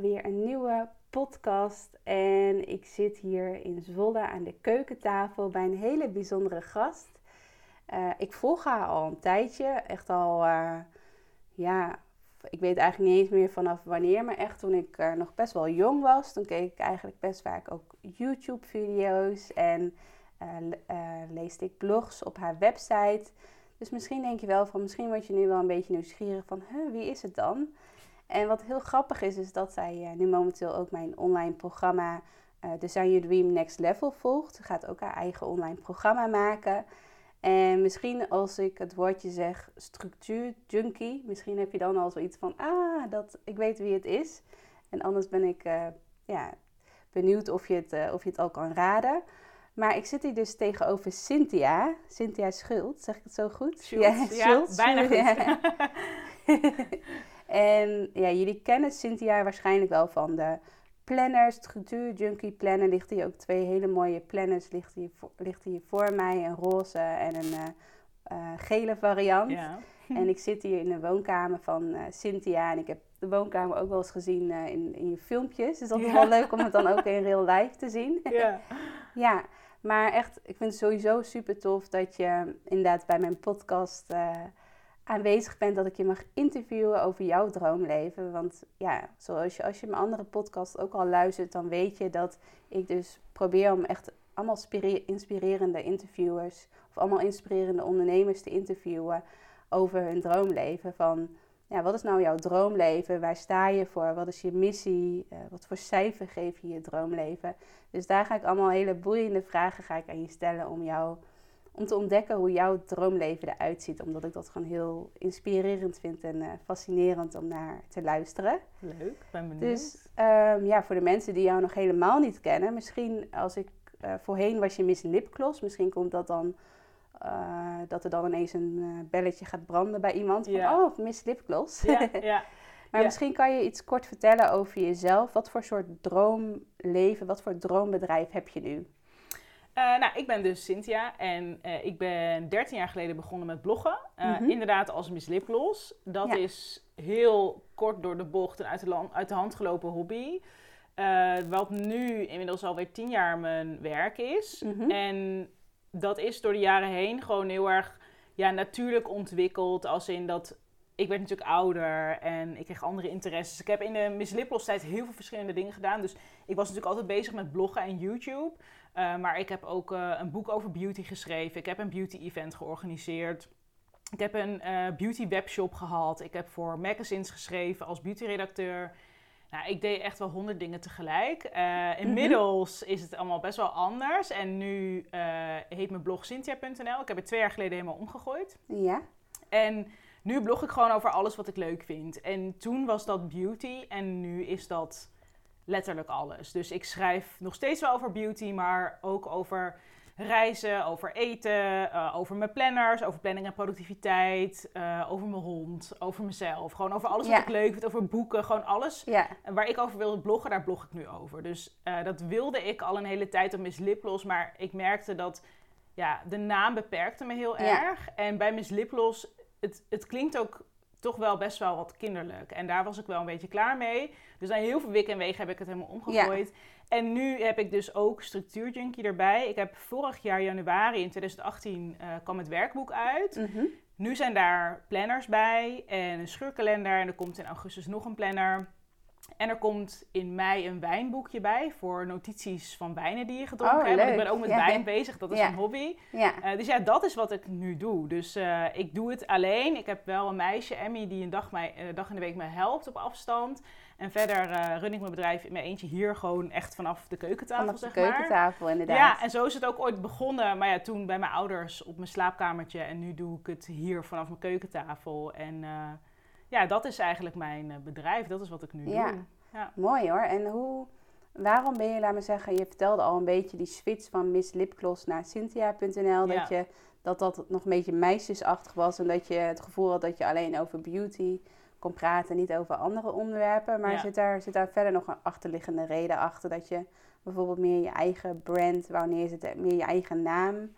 Weer een nieuwe podcast. En ik zit hier in Zwolle aan de keukentafel bij een hele bijzondere gast. Eh, ik volg haar al een tijdje. Echt al, eh, ja, ik weet eigenlijk niet eens meer vanaf wanneer. Maar echt toen ik eh, nog best wel jong was. Toen keek ik eigenlijk best vaak ook YouTube-video's. En le- leesde ik blogs op haar website. Dus misschien denk je wel van, misschien word je nu wel een beetje nieuwsgierig van, wie is het dan? En wat heel grappig is, is dat zij eh, nu momenteel ook mijn online programma eh, Design Your Dream Next Level volgt. Ze gaat ook haar eigen online programma maken. En misschien als ik het woordje zeg structuur junkie, misschien heb je dan al zoiets van, ah, dat, ik weet wie het is. En anders ben ik eh, ja, benieuwd of je, het, eh, of je het al kan raden. Maar ik zit hier dus tegenover Cynthia. Cynthia Schult, zeg ik het zo goed? Ja, bijna goed. ja. en ja, jullie kennen Cynthia waarschijnlijk wel van de planner, structuur, junkie planner. Ligt hier ook twee hele mooie planners. Ligt hier, voor, ligt hier voor mij, een roze en een eh, eh, gele variant. Ja. En ik zit hier in de woonkamer van eh, Cynthia. En ik heb de woonkamer ook wel eens gezien in, in je filmpjes. Dus dat is Ja. wel leuk om het dan ook in real life te zien. Ja. Ja, maar echt, ik vind het sowieso super tof dat je inderdaad bij mijn podcast aanwezig bent. Dat ik je mag interviewen over jouw droomleven. Want ja, zoals je, als je mijn andere podcast ook al luistert, dan weet je dat ik dus probeer om echt allemaal spire- inspirerende interviewers of allemaal inspirerende ondernemers te interviewen over hun droomleven. Van ja, wat is nou jouw droomleven? Waar sta je voor? Wat is je missie? Eh, wat voor cijfer geef je je droomleven? Dus daar ga ik allemaal hele boeiende vragen ga ik aan je stellen om jou om te ontdekken hoe jouw droomleven eruit ziet. Omdat ik dat gewoon heel inspirerend vind en eh, fascinerend om naar te luisteren. Leuk, ben benieuwd. Dus ehm, ja, voor de mensen die jou nog helemaal niet kennen, misschien als ik eh, voorheen was je Miss Lipgloss, misschien komt dat dan. eh, dat er dan ineens een belletje gaat branden bij iemand. Van, Ja. oh, Miss Lipgloss. ja, ja. Maar Ja. misschien kan je iets kort vertellen over jezelf. Wat voor soort droomleven, wat voor droombedrijf heb je nu? Eh, nou, ik ben dus Cynthia en eh, ik ben 13 jaar geleden begonnen met bloggen. Eh, Mhm. Inderdaad als Miss Lipgloss. Dat Ja. is heel kort door de bocht en uit de, uit de hand gelopen hobby. Wat nu inmiddels alweer 10 jaar mijn werk is. Mhm. En dat is door de jaren heen gewoon heel erg ja, natuurlijk ontwikkeld. Als in dat ik werd natuurlijk ouder en ik kreeg andere interesses. Ik heb in de Miss Lipgloss tijd heel veel verschillende dingen gedaan. Dus ik was natuurlijk altijd bezig met bloggen en YouTube. Uh, maar ik heb ook uh, een boek over beauty geschreven. Ik heb een beauty event georganiseerd. Ik heb een uh, beauty webshop gehad. Ik heb voor magazines geschreven als beautyredacteur. Nou, ik deed echt wel honderd dingen tegelijk. Uh, inmiddels is het allemaal best wel anders. En nu uh, heet mijn blog Cynthia.nl. Ik heb het twee jaar geleden helemaal omgegooid. Ja. En nu blog ik gewoon over alles wat ik leuk vind. En toen was dat beauty en nu is dat letterlijk alles. Dus ik schrijf nog steeds wel over beauty, maar ook over reizen, over eten, uh, over mijn planners, over planning en productiviteit, uh, over mijn hond, over mezelf. Gewoon over alles wat Ja. ik leuk vind, over boeken, gewoon alles Ja. waar ik over wilde bloggen, daar blog ik nu over. Dus uh, dat wilde ik al een hele tijd op Miss Lipgloss, maar ik merkte dat ja, de naam beperkte me heel Ja. erg. En bij Miss Lipgloss, het, het klinkt ook toch wel best wel wat kinderlijk. En daar was ik wel een beetje klaar mee. Dus na heel veel wikken en wegen heb ik het helemaal omgegooid. En nu heb ik dus ook structuurjunkie erbij. Ik heb vorig jaar januari in 2018 uh, kwam het werkboek uit. Mhm. Nu zijn daar planners bij en een scheurkalender. En er komt in augustus nog een planner. En er komt in mei een wijnboekje bij voor notities van wijnen die je gedronken Oh, hebt. Want ik ben ook met Ja, wijn ja. bezig, dat is Ja. een hobby. Eh, dus ja, dat is wat ik nu doe. Dus eh, ik doe het alleen. Ik heb wel een meisje, Emmy, die een dag, mij, eh, dag in de week me helpt op afstand. En verder run ik mijn bedrijf in mijn eentje hier gewoon echt vanaf de keukentafel, Vanaf de zeg maar. keukentafel inderdaad. Ja, en zo is het ook ooit begonnen. Maar ja, toen bij mijn ouders op mijn slaapkamertje. En nu doe ik het hier vanaf mijn keukentafel. En ja, dat is eigenlijk mijn eh, bedrijf. Dat is wat ik nu Ja. doe. Ja. Mooi hoor. En hoe, waarom ben je, laat me zeggen, je vertelde al een beetje die switch van Miss Lipgloss naar Cynthia.nl. Ja. Dat, je, dat dat nog een beetje meisjesachtig was. En dat je het gevoel had dat je alleen over beauty kon praten, niet over andere onderwerpen. Maar Ja. zit, daar, zit daar verder nog een achterliggende reden achter? Dat je bijvoorbeeld meer je eigen brand wou neerzetten, meer je eigen naam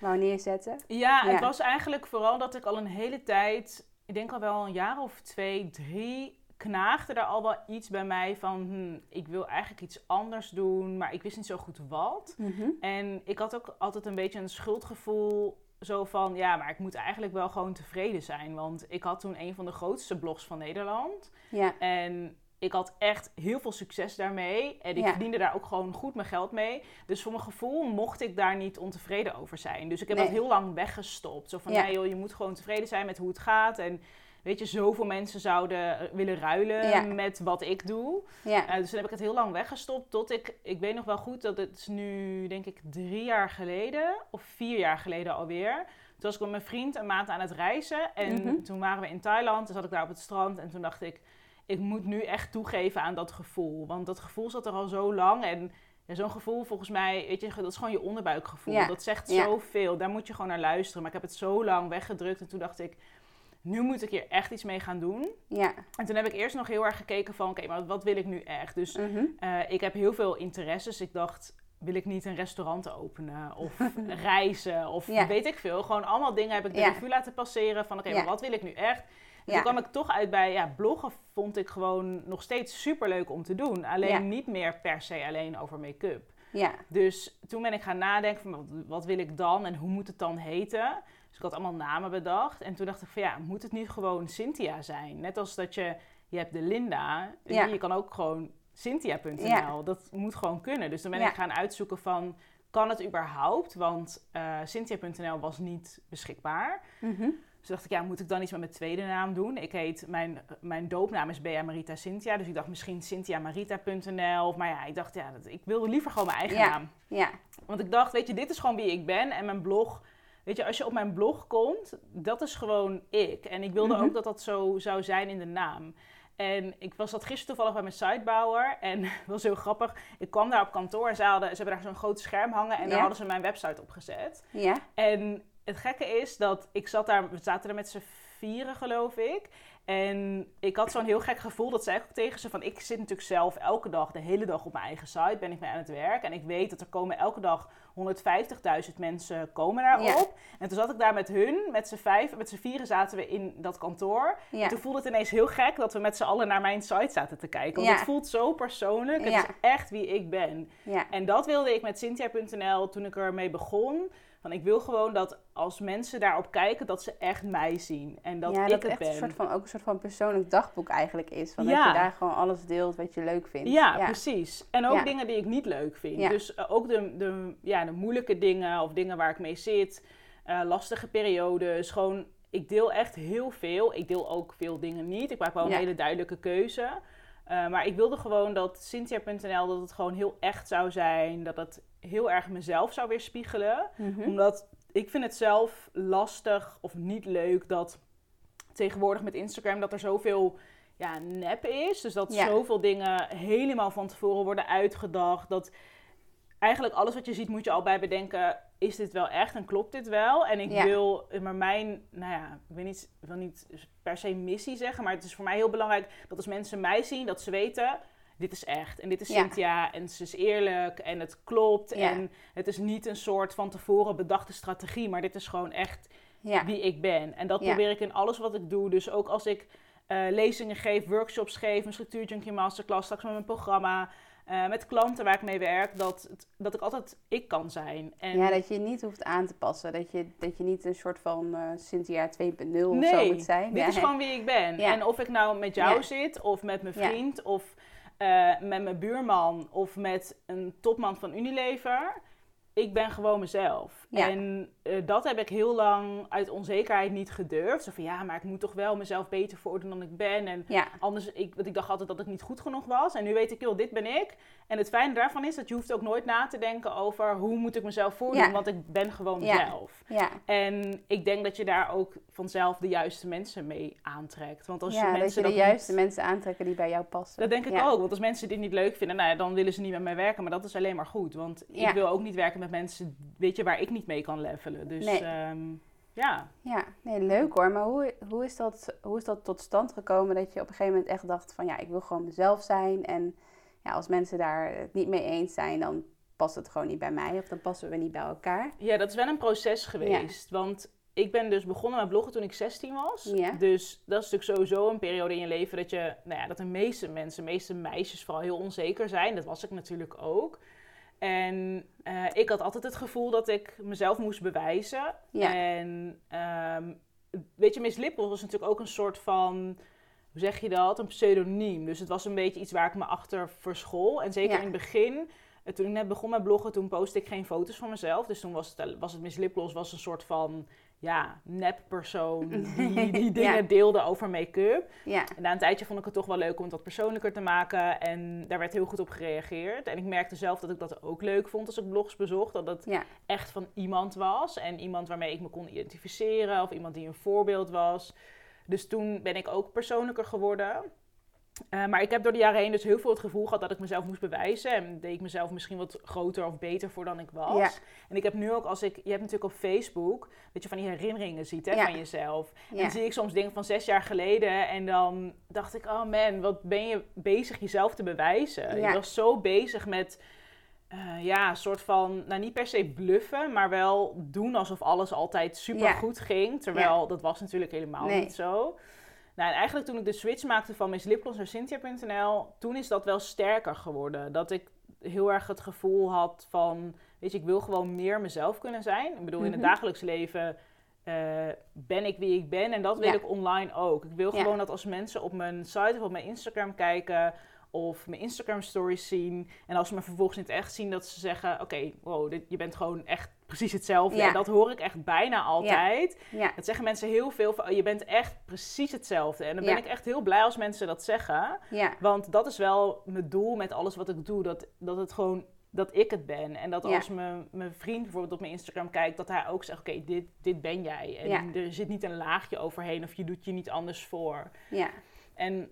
wou neerzetten? Ja, Ja. het was eigenlijk vooral dat ik al een hele tijd, ik denk al wel een jaar of twee, drie, knaagde er al wel iets bij mij van, hm, ik wil eigenlijk iets anders doen, maar ik wist niet zo goed wat. En ik had ook altijd een beetje een schuldgevoel. Zo van, ja, maar ik moet eigenlijk wel gewoon tevreden zijn. Want ik had toen een van de grootste blogs van Nederland. Ja, En ik had echt heel veel succes daarmee. En ik Ja. verdiende daar ook gewoon goed mijn geld mee. Dus voor mijn gevoel mocht ik daar niet ontevreden over zijn. Dus ik heb Nee. dat heel lang weggestopt. Zo van, Ja. nee joh, je moet gewoon tevreden zijn met hoe het gaat. En weet je, zoveel mensen zouden eh, willen ruilen Ja. met wat ik doe. ja, Eh, dus toen heb ik het heel lang weggestopt. Tot ik, ik weet nog wel goed dat het is nu, denk ik, drie jaar geleden. Of vier jaar geleden alweer. Toen was ik met mijn vriend een maand aan het reizen. En Mhm. toen waren we in Thailand. Toen zat ik daar op het strand. En toen dacht ik, ik moet nu echt toegeven aan dat gevoel. Want dat gevoel zat er al zo lang. En ja, zo'n gevoel, volgens mij, weet je, dat is gewoon je onderbuikgevoel. Ja. Dat zegt Ja. zoveel. Daar moet je gewoon naar luisteren. Maar ik heb het zo lang weggedrukt. En toen dacht ik, nu moet ik hier echt iets mee gaan doen. ja. En toen heb ik eerst nog heel erg gekeken van, oké, maar wat wil ik nu echt? Dus Mhm. eh, ik heb heel veel interesses. Ik dacht, wil ik niet een restaurant openen? Of reizen? Of Ja. weet ik veel. Gewoon allemaal dingen heb ik de Ja. revue laten passeren. Van, oké, Ja. maar wat wil ik nu echt? En Ja. toen kwam ik toch uit bij, ja, bloggen vond ik gewoon nog steeds super leuk om te doen. Alleen Ja. niet meer per se alleen over make-up. ja. Dus toen ben ik gaan nadenken van, wat, wil ik dan en hoe moet het dan heten? Dus ik had allemaal namen bedacht. En toen dacht ik van, ja, moet het niet gewoon Cynthia zijn? Net als dat je, je hebt de Linda. Ja. Je kan ook gewoon Cynthia.nl. Ja. Dat moet gewoon kunnen. Dus toen ben Ja. ik gaan uitzoeken van, kan het überhaupt? Want eh Cynthia.nl was niet beschikbaar. Mhm. Dus dacht ik, ja, moet ik dan iets met mijn tweede naam doen? Ik heet, mijn, mijn doopnaam is Bea Marita Cynthia. Dus ik dacht misschien cynthiamarita.nl. Maar ja, ik dacht, ja, dat, ik wilde liever gewoon mijn eigen Ja. naam. ja. Want ik dacht, weet je, dit is gewoon wie ik ben. En mijn blog, weet je, als je op mijn blog komt, dat is gewoon ik. En ik wilde Mhm. ook dat dat zo zou zijn in de naam. En ik was dat gisteren toevallig bij mijn sitebouwer. En dat was heel grappig. Ik kwam daar op kantoor en ze, hadden, ze hebben daar zo'n groot scherm hangen. En Ja. daar hadden ze mijn website op gezet. ja. En het gekke is dat ik zat daar, we zaten er met z'n vieren geloof ik. En ik had zo'n heel gek gevoel, dat zei ik ook tegen ze, van ik zit natuurlijk zelf elke dag, de hele dag op mijn eigen site, ben ik mee aan het werk. En ik weet dat er komen elke dag 150.000 mensen komen daarop. Ja. En toen zat ik daar met hun, met z'n vijf, met z'n vieren zaten we in dat kantoor. Ja. En toen voelde het ineens heel gek dat we met z'n allen naar mijn site zaten te kijken. Want Ja. het voelt zo persoonlijk, het is echt wie ik ben. En dat wilde ik met Cynthia.nl toen ik ermee begon. Van ik wil gewoon dat als mensen daarop kijken, dat ze echt mij zien. En dat ja, ik dat het echt ben. een soort van, ook een soort van persoonlijk dagboek eigenlijk is. Van dat je daar gewoon alles deelt wat je leuk vindt. Ja, precies. En ook dingen die ik niet leuk vind. Dus eh, ook de, de, ja, de moeilijke dingen of dingen waar ik mee zit. eh, lastige periodes. Gewoon, ik deel echt heel veel. Ik deel ook veel dingen niet. Ik maak wel een hele duidelijke keuze. Eh, maar ik wilde gewoon dat Cynthia.nl dat het gewoon heel echt zou zijn. Dat het heel erg mezelf zou weerspiegelen. Mhm. Omdat ik vind het zelf lastig of niet leuk dat tegenwoordig met Instagram dat er zoveel ja, nep is. Dus dat Ja. zoveel dingen helemaal van tevoren worden uitgedacht. Dat eigenlijk alles wat je ziet moet je al bij bedenken, is dit wel echt en klopt dit wel? En ik Ja. wil, maar mijn, nou ja, ik weet niet, ik wil niet per se missie zeggen, maar het is voor mij heel belangrijk dat als mensen mij zien, dat ze weten, dit is echt. En dit is Ja. Cynthia en ze is eerlijk en het klopt. Ja. En het is niet een soort van tevoren bedachte strategie, maar dit is gewoon echt wie ik ben. En dat probeer ik in alles wat ik doe. Dus ook als ik eh, lezingen geef, workshops geef, mijn structuur junkie masterclass, straks met mijn programma. Eh, met klanten waar ik mee werk, dat, dat ik altijd ik kan zijn. En Ja, dat je niet hoeft aan te passen. Dat je, dat je niet een soort van eh Cynthia 2.0 of zo moet zijn. dit Ja, is gewoon wie ik ben. Ja. En of ik nou met jou Ja. zit, of met mijn vriend, of eh, met mijn buurman, of met een topman van Unilever. Ik ben gewoon mezelf. Ja. En eh, dat heb ik heel lang uit onzekerheid niet gedurfd. Zo van ja, maar ik moet toch wel mezelf beter voordoen dan ik ben. En Ja, Anders, ik, want ik dacht altijd dat ik niet goed genoeg was. En nu weet ik, joh, dit ben ik. En het fijne daarvan is dat je hoeft ook nooit na te denken over hoe moet ik mezelf voordoen. Ja. Want ik ben gewoon mezelf. ja. En ik denk dat je daar ook vanzelf de juiste mensen mee aantrekt. Want als je ja dat mensen je de dat juiste niet- mensen aantrekken die bij jou passen. Dat denk ik ook. Want als mensen dit niet leuk vinden, nou dan willen ze niet met mij werken. Maar dat is alleen maar goed. Want ik wil ook niet werken met mensen, weet je, waar ik niet mee kan levelen. Dus Nee. ehm, ja. Ja, nee, leuk hoor. Maar hoe, hoe, is dat, hoe is dat tot stand gekomen dat je op een gegeven moment echt dacht van ja, ik wil gewoon mezelf zijn. En ja, als mensen daar het niet mee eens zijn, dan past het gewoon niet bij mij of dan passen we niet bij elkaar. Ja, dat is wel een proces geweest. Want ik ben dus begonnen met bloggen toen ik 16 was. Ja. Dus dat is natuurlijk sowieso een periode in je leven dat je, nou ja, dat de meeste mensen, de meeste meisjes vooral heel onzeker zijn. Dat was ik natuurlijk ook. En eh, ik had altijd het gevoel dat ik mezelf moest bewijzen. Ja. En ehm, weet je, Miss Lippel was natuurlijk ook een soort van, hoe zeg je dat, een pseudoniem. Dus het was een beetje iets waar ik me achter verschool. En zeker Ja. in het begin, eh, toen ik net begon met bloggen, toen postte ik geen foto's van mezelf. Dus toen was het, was het Miss Lipgloss was een soort van, ja, nep-persoon die, die dingen Ja. deelde over make-up. Ja, En na een tijdje vond ik het toch wel leuk om het wat persoonlijker te maken. En daar werd heel goed op gereageerd. En ik merkte zelf dat ik dat ook leuk vond als ik blogs bezocht. Dat het ja, echt van iemand was. En iemand waarmee ik me kon identificeren. Of iemand die een voorbeeld was. Dus toen ben ik ook persoonlijker geworden. Eh, maar ik heb door de jaren heen dus heel veel het gevoel gehad dat ik mezelf moest bewijzen. En deed ik mezelf misschien wat groter of beter voor dan ik was. Ja. En ik heb nu ook, als ik, je hebt natuurlijk op Facebook, dat je van die herinneringen ziet hè, Ja. van jezelf. En ja. dan zie ik soms dingen van zes jaar geleden. En dan dacht ik, oh man, wat ben je bezig jezelf te bewijzen. Je was zo bezig met, eh, ja, een soort van, nou niet per se bluffen, maar wel doen alsof alles altijd super goed ging. Terwijl dat was natuurlijk helemaal Nee. niet zo. Nou, en eigenlijk toen ik de switch maakte van Miss Lipgloss naar Cynthia.nl, toen is dat wel sterker geworden. Dat ik heel erg het gevoel had van, weet je, ik wil gewoon meer mezelf kunnen zijn. Ik bedoel, in het Mhm. dagelijks leven eh, ben ik wie ik ben en dat wil Ja. ik online ook. Ik wil Ja. gewoon dat als mensen op mijn site of op mijn Instagram kijken of mijn Instagram stories zien en als ze me vervolgens in het echt zien dat ze zeggen, oké, wow, dit, je bent gewoon echt precies hetzelfde. Ja. En dat hoor ik echt bijna altijd. ja. Dat zeggen mensen heel veel van, oh, je bent echt precies hetzelfde. En dan ben ik echt heel blij als mensen dat zeggen. ja. Want dat is wel mijn doel met alles wat ik doe. Dat, dat het gewoon, dat ik het ben. En dat Ja. als mijn, mijn vriend bijvoorbeeld op mijn Instagram kijkt, dat hij ook zegt, oké, dit, dit ben jij. En Ja. er zit niet een laagje overheen of je doet je niet anders voor. ja. En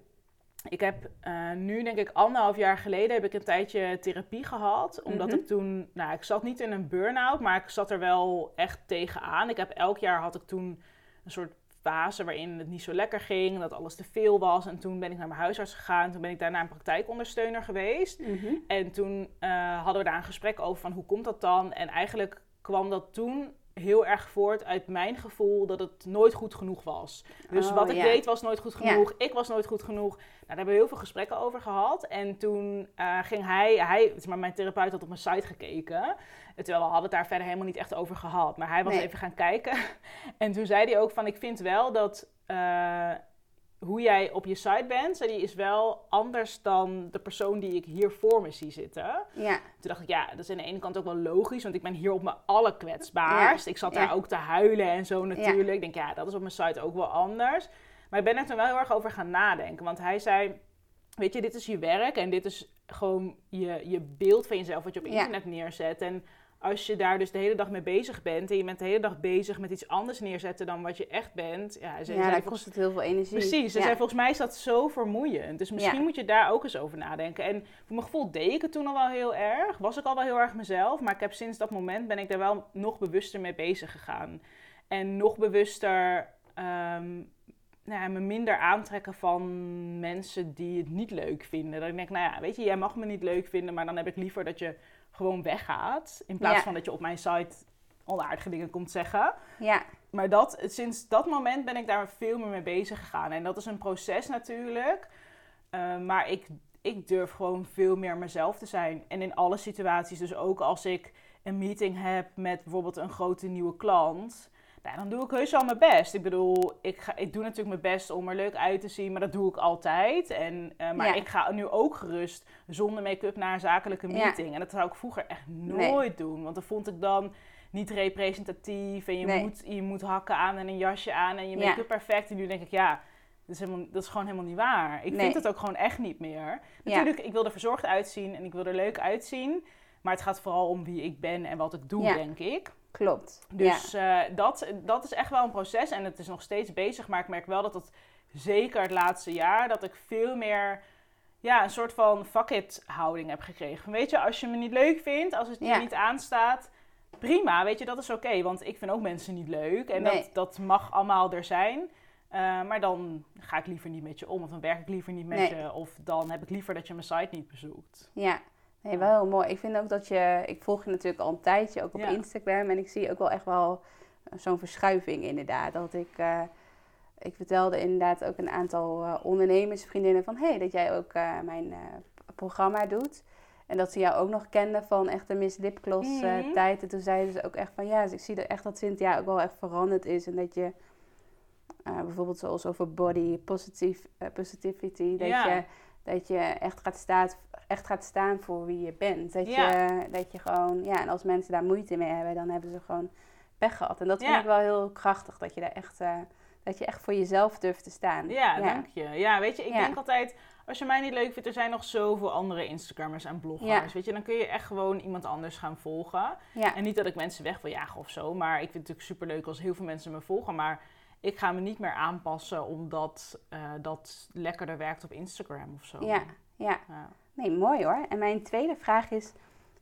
ik heb eh, nu, denk ik, anderhalf jaar geleden heb ik een tijdje therapie gehad. Omdat Mhm. ik toen, nou, ik zat niet in een burn-out, maar ik zat er wel echt tegenaan. Ik heb elk jaar had ik toen een soort fase waarin het niet zo lekker ging, dat alles te veel was. En toen ben ik naar mijn huisarts gegaan. Toen ben ik daarna een praktijkondersteuner geweest. Mhm. En toen eh, hadden we daar een gesprek over van hoe komt dat dan? En eigenlijk kwam dat toen heel erg voort uit mijn gevoel dat het nooit goed genoeg was. Dus Oh, wat ik ja. deed was nooit goed Ja. genoeg. Ik was nooit goed genoeg. Nou, daar hebben we heel veel gesprekken over gehad. En toen eh, ging hij, hij, zeg maar mijn therapeut had op mijn site gekeken. Terwijl we hadden het daar verder helemaal niet echt over gehad. Maar hij was Nee. even gaan kijken. En toen zei hij ook van, ik vind wel dat eh, hoe jij op je site bent, hij, is wel anders dan de persoon die ik hier voor me zie zitten. Ja, Toen dacht ik, ja, dat is aan de ene kant ook wel logisch, want ik ben hier op mijn allerkwetsbaarst. Ja, Ik zat ja. daar ook te huilen en zo natuurlijk. Ik denk, ja, dat is op mijn site ook wel anders. Maar ik ben er toen wel heel erg over gaan nadenken, want hij zei, weet je, dit is je werk en dit is gewoon je, je beeld van jezelf wat je op internet neerzet. En als je daar dus de hele dag mee bezig bent en je bent de hele dag bezig met iets anders neerzetten dan wat je echt bent. Ja, zei, ja volgens- kost het heel veel energie. Precies, ja. en volgens mij is dat zo vermoeiend. Dus misschien Ja. moet je daar ook eens over nadenken. En voor mijn gevoel deed ik het toen al wel heel erg. Was ik al wel heel erg mezelf. Maar ik heb sinds dat moment ben ik daar wel nog bewuster mee bezig gegaan. En nog bewuster ehm, nou ja, me minder aantrekken van mensen die het niet leuk vinden. Dat ik denk, nou ja, weet je, jij mag me niet leuk vinden, maar dan heb ik liever dat je gewoon weggaat. In plaats Ja. van dat je op mijn site onaardige dingen komt zeggen. Ja, Maar dat, sinds dat moment ben ik daar veel meer mee bezig gegaan. En dat is een proces natuurlijk. Eh, maar ik, ik durf gewoon veel meer mezelf te zijn. En in alle situaties, dus ook als ik een meeting heb met bijvoorbeeld een grote nieuwe klant, nou, dan doe ik heus wel mijn best. Ik bedoel, ik, ga, ik doe natuurlijk mijn best om er leuk uit te zien, maar dat doe ik altijd. En, eh, maar Ja. ik ga nu ook gerust zonder make-up naar een zakelijke Ja. meeting. En dat zou ik vroeger echt Nee. nooit doen, want dan vond ik dan niet representatief. En je, Nee. moet, je moet hakken aan en een jasje aan en je Ja. make-up perfect. En nu denk ik, ja, dat is, helemaal, dat is gewoon helemaal niet waar. Ik Nee. vind het ook gewoon echt niet meer. Natuurlijk, ik wil er verzorgd uitzien en ik wil er leuk uitzien. Maar het gaat vooral om wie ik ben en wat ik doe, denk ik. Klopt. Dus eh, dat, dat is echt wel een proces en het is nog steeds bezig. Maar ik merk wel dat het zeker het laatste jaar, dat ik veel meer ja, een soort van fuck it houding heb gekregen. Weet je, als je me niet leuk vindt, als het je Ja. niet aanstaat, prima, weet je, dat is oké. want ik vind ook mensen niet leuk en Nee. dat, dat mag allemaal er zijn. Eh, maar dan ga ik liever niet met je om, of dan werk ik liever niet met Nee. je, of dan heb ik liever dat je mijn site niet bezoekt. Ja, nee, wel heel mooi. Ik vind ook dat je, ik volg je natuurlijk al een tijdje, ook op Ja. Instagram. En ik zie ook wel echt wel eh, zo'n verschuiving inderdaad. Dat ik, eh, ik vertelde inderdaad ook een aantal eh, ondernemersvriendinnen van... hé, hey, dat jij ook mijn programma doet. En dat ze jou ook nog kenden van echt de Miss Lipgloss eh, Mhm. tijd. En toen zeiden ze ook echt van ja, dus ik zie er echt dat Cynthia ook wel echt veranderd is. En dat je bijvoorbeeld zoals over body positive, positivity, dat, Ja. je, dat je echt gaat, staat, echt gaat staan voor wie je bent. Dat, Ja. je, dat je gewoon, ja, en als mensen daar moeite mee hebben, dan hebben ze gewoon pech gehad. En dat vind Ja. ik wel heel krachtig, dat je daar echt, eh, dat je echt voor jezelf durft te staan. Ja, dank je. Ja, weet je, ik denk altijd, als je mij niet leuk vindt, er zijn nog zoveel andere Instagrammers en bloggers. Ja. Weet je, dan kun je echt gewoon iemand anders gaan volgen. Ja, En niet dat ik mensen weg wil jagen of zo, maar ik vind het natuurlijk superleuk als heel veel mensen me volgen. Maar ik ga me niet meer aanpassen omdat eh, dat lekkerder werkt op Instagram of zo. ja, ja. Ja. Nee, mooi hoor. En mijn tweede vraag is: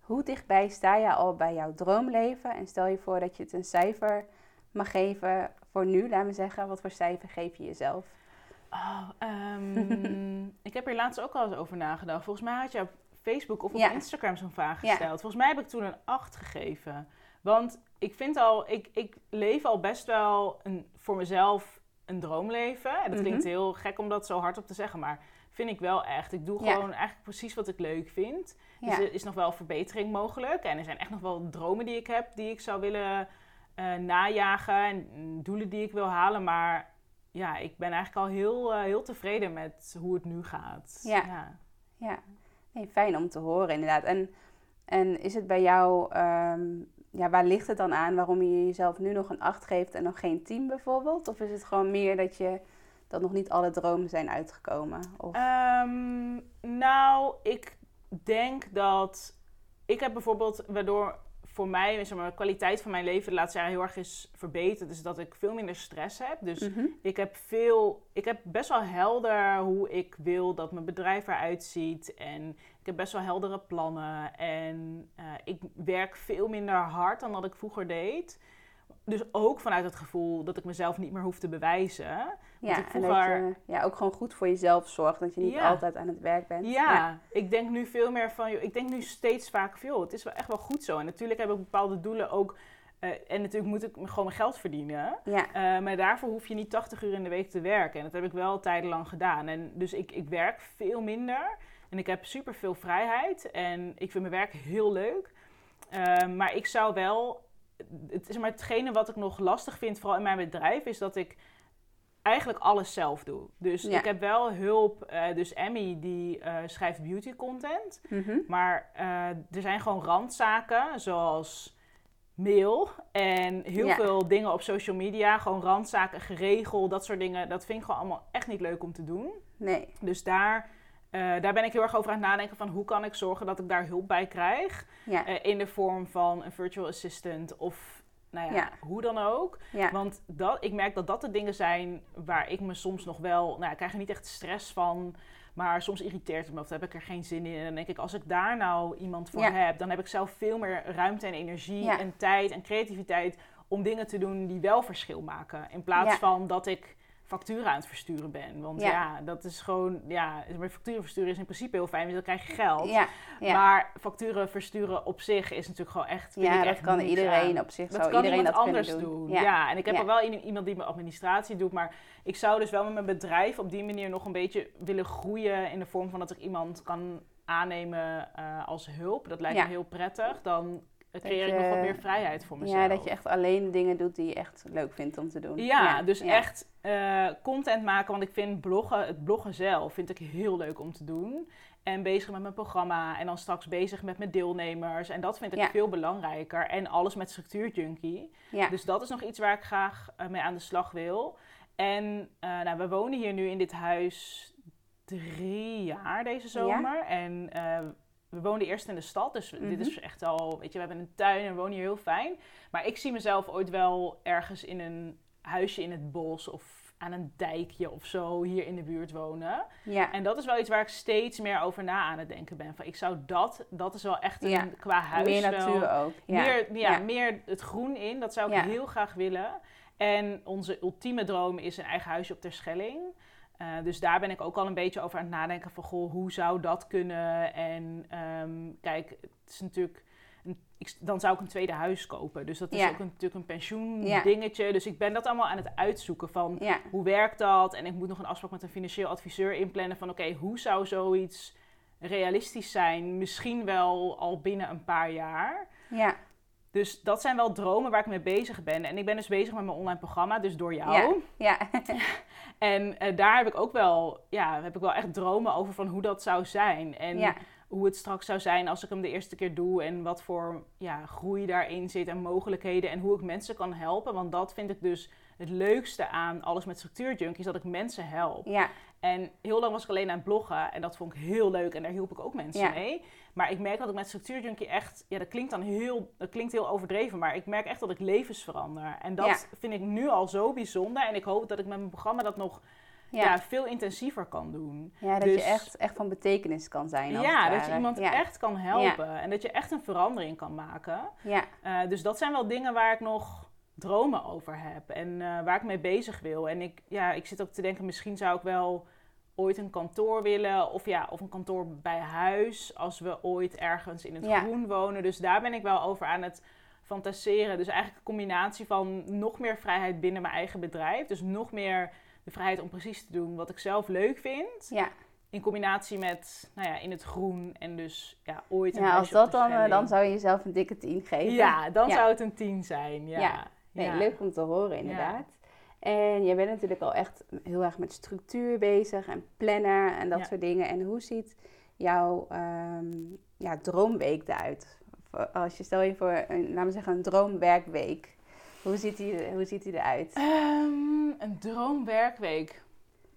hoe dichtbij sta je al bij jouw droomleven? En stel je voor dat je het een cijfer mag geven voor nu, laat me zeggen. Wat voor cijfer geef je jezelf? Oh, ehm, ik heb hier laatst ook al eens over nagedacht. Volgens mij had je op Facebook of op Ja. Instagram zo'n vraag Ja. gesteld. Volgens mij heb ik toen een 8 gegeven. Want ik vind al, ik, ik leef al best wel een, voor mezelf een droomleven. En dat Mhm. klinkt heel gek om dat zo hardop te zeggen, maar vind ik wel echt. Ik doe Ja. gewoon eigenlijk precies wat ik leuk vind. Ja, Dus er is nog wel verbetering mogelijk. En er zijn echt nog wel dromen die ik heb, die ik zou willen eh, najagen. En doelen die ik wil halen. Maar ja, ik ben eigenlijk al heel, eh, heel tevreden met hoe het nu gaat. Ja. ja. ja. Nee, fijn om te horen inderdaad. En, en is het bij jou, ehm, ja, waar ligt het dan aan waarom je jezelf nu nog een 8 geeft en nog geen 10 bijvoorbeeld? Of is het gewoon meer dat je dat nog niet alle dromen zijn uitgekomen? Of, Ehm, nou, ik denk dat ik heb bijvoorbeeld, waardoor voor mij zeg maar, de kwaliteit van mijn leven de laatste jaren heel erg is verbeterd, is dat ik veel minder stress heb. Dus Mhm. ik heb veel, ik heb best wel helder hoe ik wil dat mijn bedrijf eruit ziet. En ik heb best wel heldere plannen. En eh, ik werk veel minder hard dan dat ik vroeger deed. Dus ook vanuit het gevoel dat ik mezelf niet meer hoef te bewijzen. ja, ik en dat vroeger- je ja, ook gewoon goed voor jezelf zorgt, dat je niet Ja. altijd aan het werk bent. Ja, ik denk nu veel meer van, ik denk nu steeds vaker van, joh, het is wel echt wel goed zo. En natuurlijk heb ik bepaalde doelen ook. eh, en natuurlijk moet ik gewoon mijn geld verdienen. Ja, Eh, maar daarvoor hoef je niet 80 uur in de week te werken. En dat heb ik wel tijdenlang gedaan. En dus ik, ik werk veel minder. En ik heb super veel vrijheid. En ik vind mijn werk heel leuk. Eh, maar ik zou wel. Het is maar hetgene wat ik nog lastig vind, vooral in mijn bedrijf, is dat ik eigenlijk alles zelf doe. Dus Ja. ik heb wel hulp. eh, dus Emmy die eh, schrijft beauty content. Mhm. Maar eh, er zijn gewoon randzaken, zoals mail en heel Ja. veel dingen op social media. Gewoon randzaken, geregeld, dat soort dingen. Dat vind ik gewoon allemaal echt niet leuk om te doen. nee. Dus daar, daar ben ik heel erg over aan het nadenken van hoe kan ik zorgen dat ik daar hulp bij krijg. Ja, Eh, in de vorm van een virtual assistant of nou ja, Ja. hoe dan ook. ja. Want dat, ik merk dat dat de dingen zijn waar ik me soms nog wel... Nou, ik krijg er niet echt stress van. Maar soms irriteert het me of heb ik er geen zin in. En dan denk ik, als ik daar nou iemand voor Ja. heb... dan heb ik zelf veel meer ruimte en energie en tijd en creativiteit... om dingen te doen die wel verschil maken. In plaats van dat ik facturen aan het versturen ben. Want Ja. ja, dat is gewoon, ja, maar facturen versturen is in principe heel fijn, want dan krijg je geld. Ja, ja. Maar facturen versturen op zich is natuurlijk gewoon echt. ja dat echt kan iedereen aan. op zich. Dat zou kan iedereen dat anders doen. doen. Ja. en ik heb al wel iemand die mijn administratie doet, maar ik zou dus wel met mijn bedrijf op die manier nog een beetje willen groeien in de vorm van dat ik iemand kan aannemen eh, als hulp. Dat lijkt me heel prettig. Dan creëer ik nog wat meer vrijheid voor mezelf. Ja, dat je echt alleen dingen doet die je echt leuk vindt om te doen. Ja, dus ja. echt eh, content maken. Want ik vind bloggen, het bloggen zelf, vind ik heel leuk om te doen. En bezig met mijn programma. En dan straks bezig met mijn deelnemers. En dat vind ik Ja. veel belangrijker. En alles met structuurjunkie. Ja. Dus dat is nog iets waar ik graag eh, mee aan de slag wil. En eh, nou, we wonen hier nu in dit huis drie jaar deze zomer. En we woonden eerst in de stad. Dus dit is Mhm. echt al, weet je, we hebben een tuin en we wonen hier heel fijn. Maar ik zie mezelf ooit wel ergens in een huisje in het bos of aan een dijkje of zo hier in de buurt wonen. ja. En dat is wel iets waar ik steeds meer over na aan het denken ben. Van, ik zou dat, dat is wel echt een, Ja. qua huis meer wel- natuur ook. Ja. meer, ja, Ja. meer het groen in. Dat zou ik heel graag willen. En onze ultieme droom is een eigen huisje op Terschelling. Eh dus daar ben ik ook al een beetje over aan het nadenken van... Goh, hoe zou dat kunnen? En ehm, kijk, het is natuurlijk... Een, ik, dan zou ik een tweede huis kopen. Dus dat is Ja. ook een, natuurlijk een pensioen Ja. dingetje. Dus ik ben dat allemaal aan het uitzoeken van... Ja. Hoe werkt dat? En ik moet nog een afspraak met een financieel adviseur inplannen van... Oké, hoe zou zoiets realistisch zijn? Misschien wel al binnen een paar jaar. Ja. Dus dat zijn wel dromen waar ik mee bezig ben. En ik ben dus bezig met mijn online programma, dus door jou. Ja. Ja. En eh, daar heb ik ook wel, ja, heb ik wel echt dromen over van hoe dat zou zijn. En Ja. hoe het straks zou zijn als ik hem de eerste keer doe. En wat voor ja, groei daarin zit en mogelijkheden. En hoe ik mensen kan helpen. Want dat vind ik dus het leukste aan alles met structuurjunkies. Dat ik mensen help. Ja. En heel lang was ik alleen aan het bloggen. En dat vond ik heel leuk. En daar hielp ik ook mensen Ja. mee. Maar ik merk dat ik met structuurjunkie echt... Ja, dat klinkt dan heel, dat klinkt heel overdreven. Maar ik merk echt dat ik levens verander. En dat Ja. vind ik nu al zo bijzonder. En ik hoop dat ik met mijn programma dat nog ja. Ja. veel intensiever kan doen. Ja, dat Dus- je echt, echt van betekenis kan zijn. als Ja, dat je iemand ja. echt kan helpen. En dat je echt een verandering kan maken. Ja, Eh, dus dat zijn wel dingen waar ik nog dromen over heb. En eh, waar ik mee bezig wil. En ik, ja, ik zit ook te denken, misschien zou ik wel ooit een kantoor willen. Of, ja, of een kantoor bij huis. Als we ooit ergens in het Ja. groen wonen. Dus daar ben ik wel over aan het fantaseren. Dus eigenlijk een combinatie van nog meer vrijheid binnen mijn eigen bedrijf. Dus nog meer de vrijheid om precies te doen wat ik zelf leuk vind. ja. In combinatie met, nou ja, in het groen en dus ja, ooit een ja als dat dan, eh, dan zou je jezelf een dikke tien geven. Ja, dan Ja. zou het een 10 zijn. Ja. Ja. Nee, Ja. leuk om te horen inderdaad. En jij bent natuurlijk al echt heel erg met structuur bezig en planner en dat soort dingen. En hoe ziet jouw ehm, ja, droomweek eruit? Als je stel je voor, een, laten we zeggen, een droomwerkweek. Hoe ziet die, hoe ziet die eruit? Ehm, een droomwerkweek.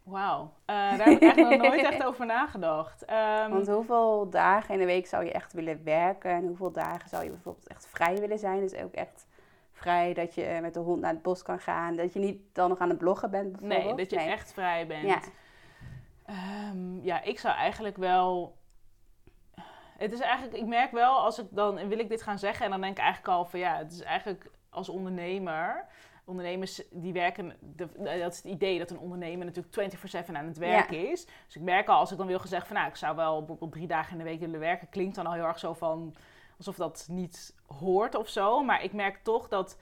Wauw. Eh, daar heb ik echt nog nooit echt over nagedacht. Ehm, Want hoeveel dagen in de week zou je echt willen werken? En hoeveel dagen zou je bijvoorbeeld echt vrij willen zijn? Dus ook echt vrij dat je met de hond naar het bos kan gaan. Dat je niet dan nog aan het bloggen bent bijvoorbeeld. nee, dat je Nee. echt vrij bent. Ja. Ehm, ja, ik zou eigenlijk wel. Het is eigenlijk, ik merk wel als ik dan wil ik dit gaan zeggen en dan denk ik eigenlijk al van ja, het is eigenlijk als ondernemer. Ondernemers die werken, dat is het idee dat een ondernemer natuurlijk 24/7 aan het werk is. Dus ik merk al als ik dan wil gezegd van nou, ik zou wel bijvoorbeeld drie dagen in de week willen werken, klinkt dan al heel erg zo van alsof dat niet hoort of zo. Maar ik merk toch dat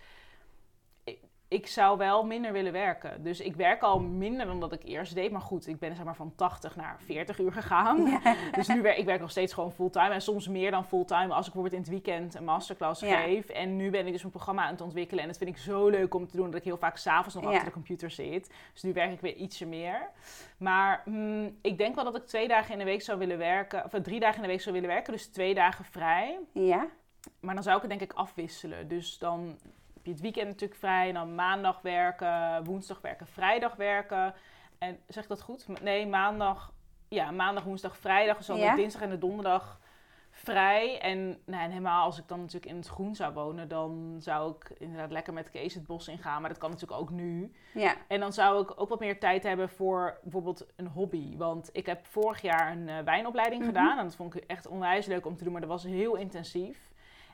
ik, zou wel minder willen werken. Dus ik werk al minder dan dat ik eerst deed. Maar goed, ik ben zeg maar van 80 naar 40 uur gegaan. Dus nu werk ik werk nog steeds gewoon fulltime. En soms meer dan fulltime als ik bijvoorbeeld in het weekend een masterclass Ja. geef. En nu ben ik dus een programma aan het ontwikkelen. En dat vind ik zo leuk om te doen dat ik heel vaak s'avonds nog Ja. achter de computer zit. Dus nu werk ik weer ietsje meer. Maar mm, ik denk wel dat ik twee dagen in de week zou willen werken. Of eh, drie dagen in de week zou willen werken. Dus twee dagen vrij. Ja? Maar dan zou ik het denk ik afwisselen. Dus dan heb je het weekend natuurlijk vrij. En dan maandag werken, woensdag werken, vrijdag werken. En zeg ik dat goed? Nee, maandag, ja, maandag, woensdag, vrijdag. Dus dan Ja. de dinsdag en de donderdag vrij. En, nou, en helemaal als ik dan natuurlijk in het groen zou wonen, dan zou ik inderdaad lekker met Kees het bos ingaan. Maar dat kan natuurlijk ook nu. Ja. En dan zou ik ook wat meer tijd hebben voor bijvoorbeeld een hobby. Want ik heb vorig jaar een eh, wijnopleiding Mhm. gedaan. En dat vond ik echt onwijs leuk om te doen, maar dat was heel intensief.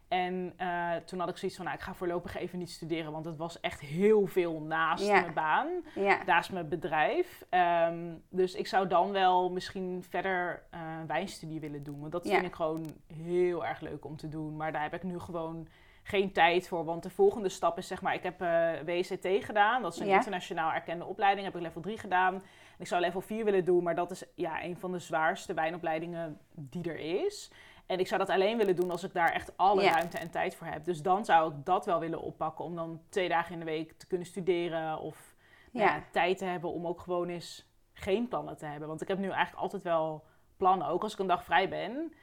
En eh, toen had ik zoiets van, nou, ik ga voorlopig even niet studeren, want het was echt heel veel naast Ja. mijn baan, Ja. naast mijn bedrijf. Ehm, dus ik zou dan wel misschien verder eh, wijnstudie willen doen, want dat Ja. vind ik gewoon heel erg leuk om te doen. Maar daar heb ik nu gewoon geen tijd voor, want de volgende stap is zeg maar, ik heb eh WCT gedaan, dat is een internationaal erkende opleiding, heb ik level 3 gedaan. Ik zou level 4 willen doen, maar dat is ja, een van de zwaarste wijnopleidingen die er is. En ik zou dat alleen willen doen als ik daar echt alle ruimte en tijd voor heb. Dus dan zou ik dat wel willen oppakken om dan twee dagen in de week te kunnen studeren. Of nou ja, tijd te hebben om ook gewoon eens geen plannen te hebben. Want ik heb nu eigenlijk altijd wel plannen. Ook als ik een dag vrij ben,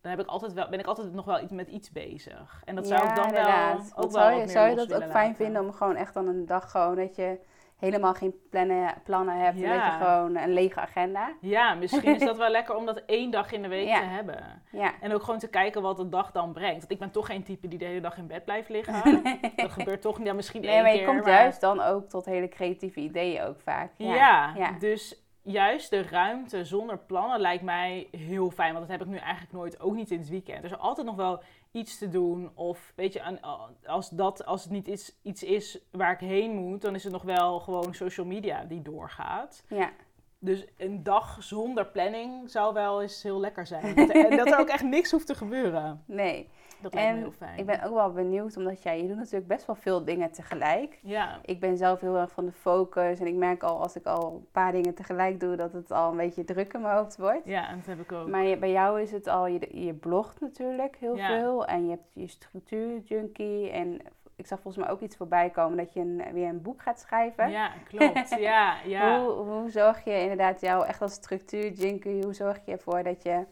dan heb ik altijd wel, ben ik altijd nog wel iets met iets bezig. En dat zou Ja, ik dan inderdaad. wel ook wel zou je, zou dat ook fijn laten. vinden om gewoon echt dan een dag gewoon dat je helemaal geen plannen, plannen hebt. En dat Ja. je gewoon een lege agenda. Ja, misschien is dat wel lekker om dat één dag in de week Ja. te hebben. Ja. En ook gewoon te kijken wat de dag dan brengt. Want ik ben toch geen type die de hele dag in bed blijft liggen. Dat gebeurt toch niet. Ja, misschien Nee, één maar je keer. komt maar- juist dan ook tot hele creatieve ideeën ook vaak. Ja. Ja, Ja. dus juist de ruimte zonder plannen lijkt mij heel fijn. Want dat heb ik nu eigenlijk nooit, ook niet in het weekend. Er is altijd nog wel iets te doen. Of weet je, aan- als, dat, als het niet iets, iets is waar ik heen moet, dan is het nog wel gewoon social media die doorgaat. Ja. Dus een dag zonder planning zou wel eens heel lekker zijn. en dat er ook echt niks hoeft te gebeuren. Nee. Dat lijkt me En heel fijn. ik ben ook wel benieuwd, omdat jij, je doet natuurlijk best wel veel dingen tegelijk. Ja, Ik ben zelf heel erg van de focus. En ik merk al, als ik al een paar dingen tegelijk doe, dat het al een beetje druk in mijn hoofd wordt. ja, en dat heb ik ook. Maar je- bij jou is het al, je, je blogt natuurlijk heel Ja. veel. En je hebt je structuurjunkie. En ik zag volgens mij ook iets voorbij komen dat je een, weer een boek gaat schrijven. Ja, klopt. Ja, ja. Hoe, hoe zorg je inderdaad jou echt als structuurjunkie, hoe zorg je ervoor dat je,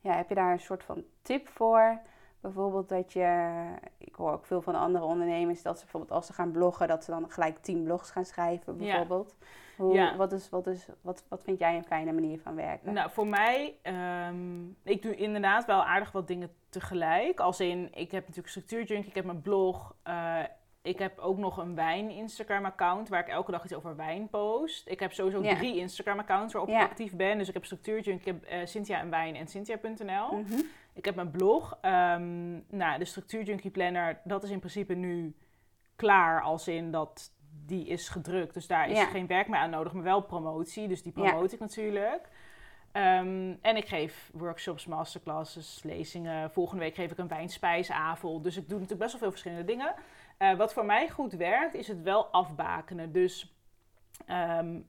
ja, heb je daar een soort van tip voor? Bijvoorbeeld dat je, ik hoor ook veel van andere ondernemers, dat ze bijvoorbeeld als ze gaan bloggen, dat ze dan gelijk tien blogs gaan schrijven Ja. bijvoorbeeld. Hoe, Ja. wat, is, wat, is, wat, wat vind jij een fijne manier van werken? Nou, voor mij, ehm, ik doe inderdaad wel aardig wat dingen tegelijk. Als in, ik heb natuurlijk structuurjunk, ik heb mijn blog. eh, ik heb ook nog een wijn-Instagram-account waar ik elke dag iets over wijn post. Ik heb sowieso Ja. drie Instagram-accounts waarop Ja. ik actief ben. Dus ik heb structuurjunk, ik heb eh, Cynthia en Wijn en Cynthia.nl. Ik heb mijn blog. ehm, nou, de structuurjunkie planner, dat is in principe nu klaar. Als in dat die is gedrukt. Dus daar is Ja. geen werk meer aan nodig, maar wel promotie. Dus die Ja. promote ik natuurlijk. Ehm, en ik geef workshops, masterclasses, lezingen. Volgende week geef ik een wijnspijsavond. Dus ik doe natuurlijk best wel veel verschillende dingen. Eh, wat voor mij goed werkt, is het wel afbakenen. Dus ehm,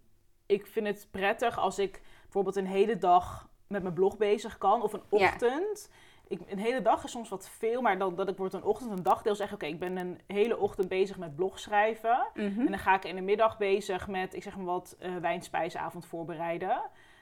ik vind het prettig als ik bijvoorbeeld een hele dag met mijn blog bezig kan. Of een Ja. ochtend. Ik, een hele dag is soms wat veel, maar dan, dat ik bijvoorbeeld een ochtend een dagdeel zeg... oké, ik ben een hele ochtend bezig met blog schrijven. Mhm. En dan ga ik in de middag bezig met, ik zeg maar wat, eh wijnspijsavond voorbereiden.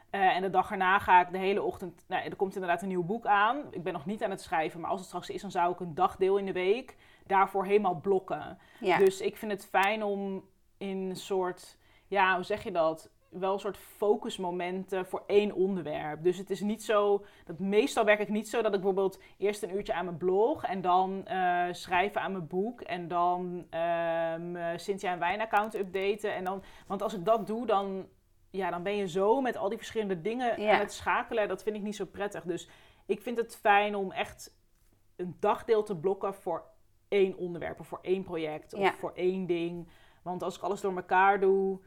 Eh, en de dag erna ga ik de hele ochtend... Nou, er komt inderdaad een nieuw boek aan. Ik ben nog niet aan het schrijven, maar als het straks is... dan zou ik een dagdeel in de week daarvoor helemaal blokken. Ja. Dus ik vind het fijn om in een soort... Ja, hoe zeg je dat? Wel een soort focusmomenten voor één onderwerp. Dus het is niet zo... Dat meestal werk ik niet zo dat ik bijvoorbeeld eerst een uurtje aan mijn blog... en dan eh, schrijven aan mijn boek... en dan ehm eh, Cynthia en Wijn-account updaten. En dan, want als ik dat doe, dan, ja, dan ben je zo met al die verschillende dingen Ja. aan het schakelen. Dat vind ik niet zo prettig. Dus ik vind het fijn om echt een dagdeel te blokken voor één onderwerp... of voor één project of Ja. voor één ding. Want als ik alles door elkaar doe...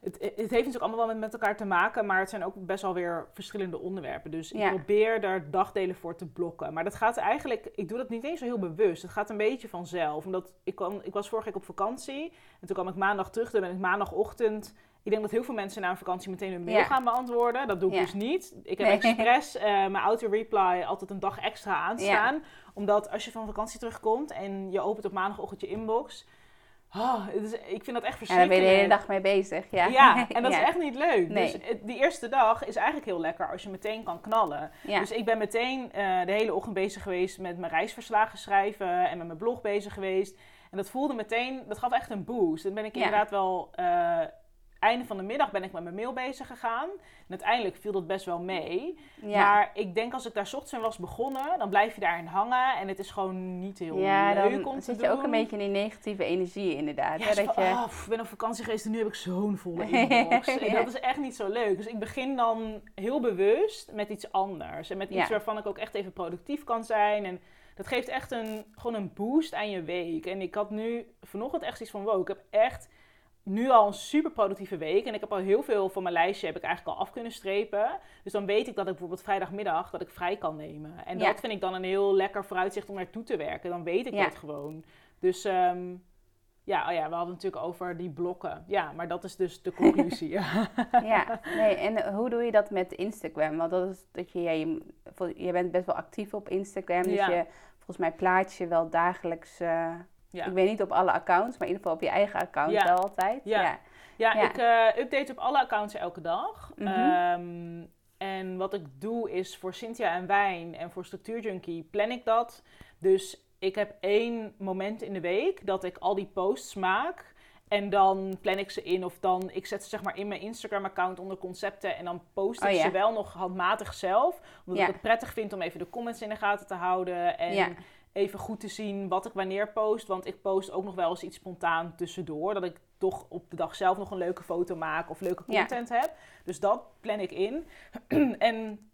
Het, het heeft natuurlijk allemaal wel met, elkaar te maken, maar het zijn ook best wel weer verschillende onderwerpen. Dus Ja. ik probeer daar dagdelen voor te blokken. Maar dat gaat eigenlijk, ik doe dat niet eens zo heel bewust. Het gaat een beetje vanzelf. Omdat ik, kwam, ik was vorige week op vakantie en toen kwam ik maandag terug. Toen ben ik maandagochtend. Ik denk dat heel veel mensen na een vakantie meteen een mail Ja. gaan beantwoorden. Dat doe ik Ja. dus niet. Ik heb Nee. expres eh, mijn auto-reply altijd een dag extra aanstaan. Omdat als je van vakantie terugkomt en je opent op maandagochtend je inbox. Oh, is, ik vind dat echt Ja, daar ben verschrikkelijk. je de hele dag mee bezig. Ja, Ja, en dat Ja. is echt niet leuk. Nee. Dus die eerste dag is eigenlijk heel lekker als je meteen kan knallen. Ja. Dus ik ben meteen eh, de hele ochtend bezig geweest met mijn reisverslagen schrijven en met mijn blog bezig geweest. En dat voelde meteen, dat gaf echt een boost. Dan ben ik Ja. inderdaad wel, eh, einde van de middag ben ik met mijn mail bezig gegaan. En uiteindelijk viel dat best wel mee. ja. Maar ik denk als ik daar ochtends in was begonnen, dan blijf je daarin hangen. En het is gewoon niet heel ja, leuk om dan te zit doen. je ook een beetje in die negatieve energie inderdaad. Ja, hè, zo dat van, je... "Ah, pff, ik ben op vakantie geweest en nu heb ik zo'n volle inbox. En dat is echt niet zo leuk. Dus ik begin dan heel bewust met iets anders. En met iets Ja. waarvan ik ook echt even productief kan zijn. En dat geeft echt een, gewoon een boost aan je week. En ik had nu vanochtend echt iets van, wow, ik heb echt nu al een super productieve week. En ik heb al heel veel van mijn lijstje heb ik eigenlijk al af kunnen strepen. Dus dan weet ik dat ik bijvoorbeeld vrijdagmiddag dat ik vrij kan nemen. En Ja. dat vind ik dan een heel lekker vooruitzicht om naartoe te werken. Dan weet ik Ja. dat gewoon. Dus ehm, ja, oh ja, we hadden het natuurlijk over die blokken. Ja, maar dat is dus de conclusie. ja. Nee, en eh, hoe doe je dat met Instagram? Want dat is dat je, je, je bent best wel actief op Instagram. Dus Ja. je, volgens mij plaats je wel dagelijks, eh, Ja. ik weet niet op alle accounts, maar in ieder geval op je eigen account Ja. wel altijd. Ja. ja. Ja, ik eh, update op alle accounts elke dag. Ehm, en wat ik doe is voor Cynthia en Wijn en voor Structuur Junkie plan ik dat. Dus ik heb één moment in de week dat ik al die posts maak. En dan plan ik ze in of dan, ik zet ze zeg maar in mijn Instagram account onder concepten. En dan post ik Oh ja. ze wel nog handmatig zelf. Omdat Ja. ik het prettig vind om even de comments in de gaten te houden. En Ja. Even goed te zien wat ik wanneer post. Want ik post ook nog wel eens iets spontaan tussendoor. Dat ik toch op de dag zelf nog een leuke foto maak of leuke Ja. content heb. Dus dat plan ik in. en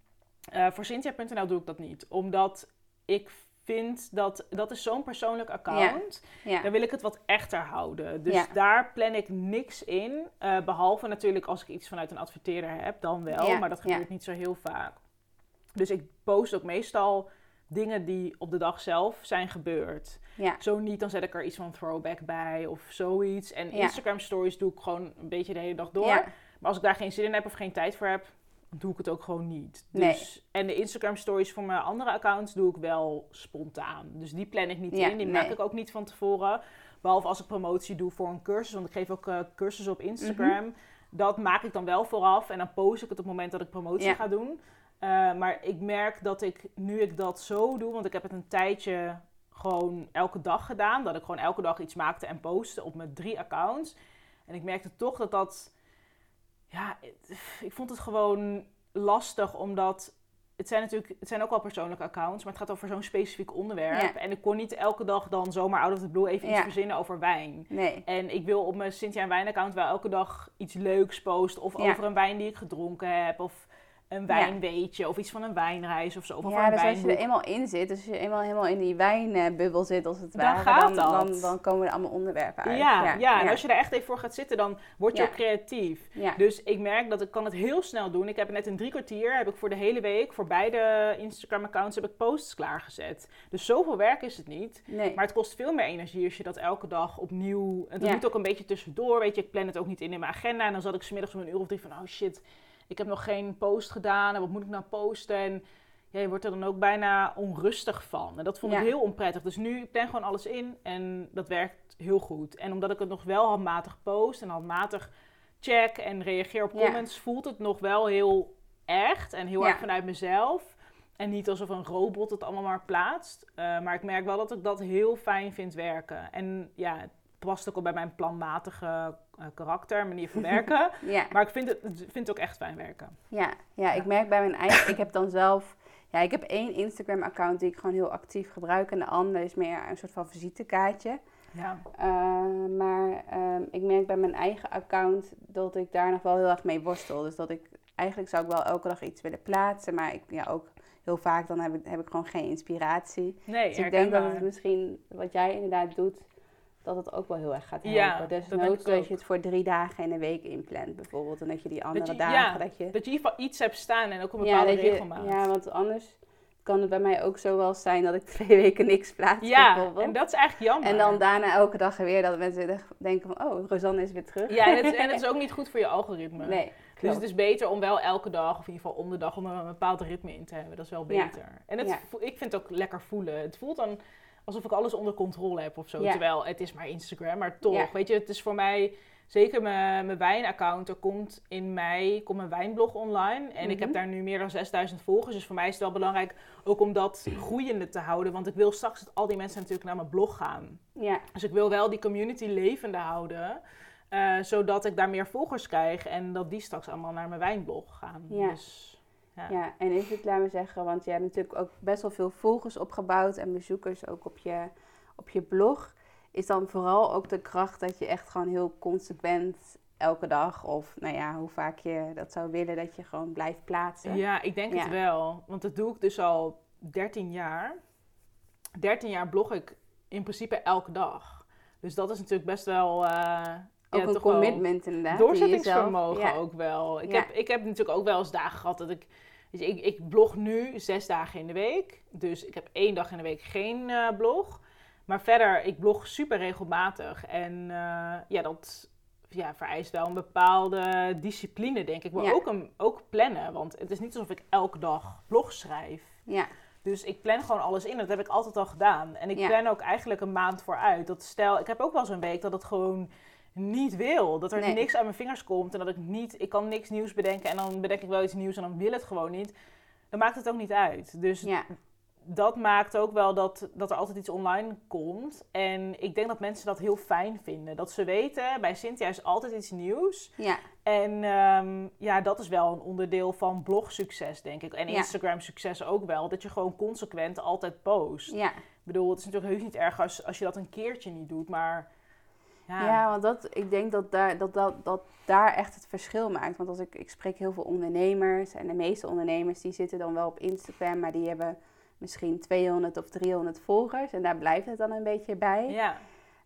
eh, voor Cynthia.nl doe ik dat niet. Omdat ik vind dat dat is zo'n persoonlijk account. Ja. Dan wil ik het wat echter houden. Dus Ja. daar plan ik niks in. eh, behalve natuurlijk als ik iets vanuit een adverteerder heb, dan wel. Ja, Maar dat gebeurt niet zo heel vaak. Dus ik post ook meestal dingen die op de dag zelf zijn gebeurd. Ja. Zo niet, dan zet ik er iets van throwback bij of zoiets. En Ja. Instagram stories doe ik gewoon een beetje de hele dag door. Ja. Maar als ik daar geen zin in heb of geen tijd voor heb, doe ik het ook gewoon niet. Nee. Dus, En de Instagram stories voor mijn andere accounts doe ik wel spontaan. Dus die plan ik niet in. Die nee. maak ik ook niet van tevoren. Behalve als ik promotie doe voor een cursus. Want ik geef ook eh, cursussen op Instagram. Mhm. Dat maak ik dan wel vooraf. En dan post ik het op het moment dat ik promotie ga doen. Eh, maar ik merk dat ik, nu ik dat zo doe... Want ik heb het een tijdje gewoon elke dag gedaan. Dat ik gewoon elke dag iets maakte en postte op mijn drie accounts. En ik merkte toch dat dat... Ja, ik vond het gewoon lastig, omdat... Het zijn natuurlijk, het zijn ook wel persoonlijke accounts, maar het gaat over zo'n specifiek onderwerp. Ja. En ik kon niet elke dag dan zomaar out of the blue even iets verzinnen over wijn. Nee. En ik wil op mijn Cynthia en Wijn account wel elke dag iets leuks posten. Of Ja. over een wijn die ik gedronken heb. Of een wijnweetje. Of iets van een wijnreis of zo. Of Ja, een dus als je er eenmaal in zit, dus als je eenmaal helemaal in die wijnbubbel zit als het Dan ware, gaat dan, dat. dan, dan komen er allemaal onderwerpen uit. Ja, ja, en als je er echt even voor gaat zitten, dan word je ook creatief. Dus ik merk dat ik kan het heel snel doen. Ik heb net in drie kwartier, heb ik voor de hele week, voor beide Instagram-accounts, heb ik posts klaargezet. Dus zoveel werk is het niet. Nee. Maar het kost veel meer energie als je dat elke dag opnieuw... En dat moet ook een beetje tussendoor, weet je. Ik plan het ook niet in in mijn agenda. En dan zat ik smiddags om een uur of drie van... Oh shit, ik heb nog geen post gedaan. En wat moet ik nou posten? En ja, je wordt er dan ook bijna onrustig van. En dat vond ik Ja. heel onprettig. Dus nu, ik plan gewoon alles in. En dat werkt heel goed. En omdat ik het nog wel handmatig post en handmatig check en reageer op Ja. comments... voelt het nog wel heel echt en heel erg vanuit mezelf... En niet alsof een robot het allemaal maar plaatst. Uh, maar ik merk wel dat ik dat heel fijn vind werken. En ja, het past ook al bij mijn planmatige uh, karakter, manier van werken. Ja. maar ik vind het, vind het ook echt fijn werken. Ja, ja, ik merk bij mijn eigen... Ik heb dan zelf... Ja, ik heb één Instagram-account die ik gewoon heel actief gebruik. En de andere is meer een soort van visitekaartje. Ja, Uh, maar ehm, ik merk bij mijn eigen account dat ik daar nog wel heel erg mee worstel. Dus dat ik... Eigenlijk zou ik wel elke dag iets willen plaatsen. Maar ik, ja, ook heel vaak dan heb ik, heb ik gewoon geen inspiratie. nee, Dus ik denk dat het misschien, wat jij inderdaad doet, dat het ook wel heel erg gaat helpen. Ja, dus dat dat je het voor drie dagen in een week inplant bijvoorbeeld. En dat je die andere je- dagen, ja, dat je... Dat je in ieder geval iets hebt staan en ook een Ja, bepaalde dat je, regelmaat. ja, want anders kan het bij mij ook zo wel zijn dat ik twee weken niks plaats Ja, bijvoorbeeld. en dat is eigenlijk jammer. En dan daarna elke dag weer dat mensen denken van, oh, Rosanne is weer terug. Ja, en het, en het is ook niet goed voor je algoritme. Nee, Dus klopt. het is beter om wel elke dag, of in ieder geval om de dag, om er een bepaald ritme in te hebben. Dat is wel Ja. beter. En het, Ja. ik vind het ook lekker voelen. Het voelt dan alsof ik alles onder controle heb of zo. Ja. Terwijl het is maar Instagram, maar toch. Ja. Weet je, het is voor mij, zeker mijn, mijn wijnaccount, er komt in mei komt mijn wijnblog online. En ik heb Mhm. daar nu meer dan 6000 volgers. Dus voor mij is het wel belangrijk ook om dat groeiende te houden. Want ik wil straks dat al die mensen natuurlijk naar mijn blog gaan. Ja, Dus ik wil wel die community levende houden. eh, zodat ik daar meer volgers krijg en dat die straks allemaal naar mijn wijnblog gaan. Ja. Dus, ja. ja, en is het, laten we zeggen, want je hebt natuurlijk ook best wel veel volgers opgebouwd en bezoekers ook op je, op je blog. Is dan vooral ook de kracht dat je echt gewoon heel consequent elke dag, of nou ja, hoe vaak je dat zou willen, dat je gewoon blijft plaatsen. Ja, ik denk Ja. het wel. Want dat doe ik dus al 13 jaar. 13 jaar blog ik in principe elke dag. Dus dat is natuurlijk best wel... eh, Ook ja, een commitment inderdaad. Doorzettingsvermogen ja. ook wel. Ik, heb, ik heb natuurlijk ook wel eens dagen gehad dat ik... je, ik, ik blog nu zes dagen in de week. Dus ik heb één dag in de week geen eh, blog. Maar verder, ik blog super regelmatig. En eh, ja, dat ja, vereist wel een bepaalde discipline, denk ik. Maar Ja. ook, een, ook plannen. Want het is niet alsof ik elke dag blog schrijf. Ja, Dus ik plan gewoon alles in. Dat heb ik altijd al gedaan. En ik Ja. plan ook eigenlijk een maand vooruit. Dat stel, ik heb ook wel zo'n week dat het gewoon niet wil. Dat er Nee. niks uit mijn vingers komt. En dat ik niet, ik kan niks nieuws bedenken. En dan bedenk ik wel iets nieuws en dan wil het gewoon niet. Dan maakt het ook niet uit. Dus ja, dat maakt ook wel dat, dat er altijd iets online komt. En ik denk dat mensen dat heel fijn vinden. Dat ze weten, bij Cynthia is altijd iets nieuws. ja, En ehm, ja, dat is wel een onderdeel van blogsucces, denk ik. En Ja. Instagram-succes ook wel. Dat je gewoon consequent altijd post. ja. Ik bedoel, het is natuurlijk heus niet erg als, als je dat een keertje niet doet, maar... Ja, Ja, want dat, ik denk dat daar, dat, dat, dat daar echt het verschil maakt. Want als ik, ik spreek heel veel ondernemers en de meeste ondernemers die zitten dan wel op Instagram, maar die hebben misschien 200 of 300 volgers en daar blijft het dan een beetje bij. ja.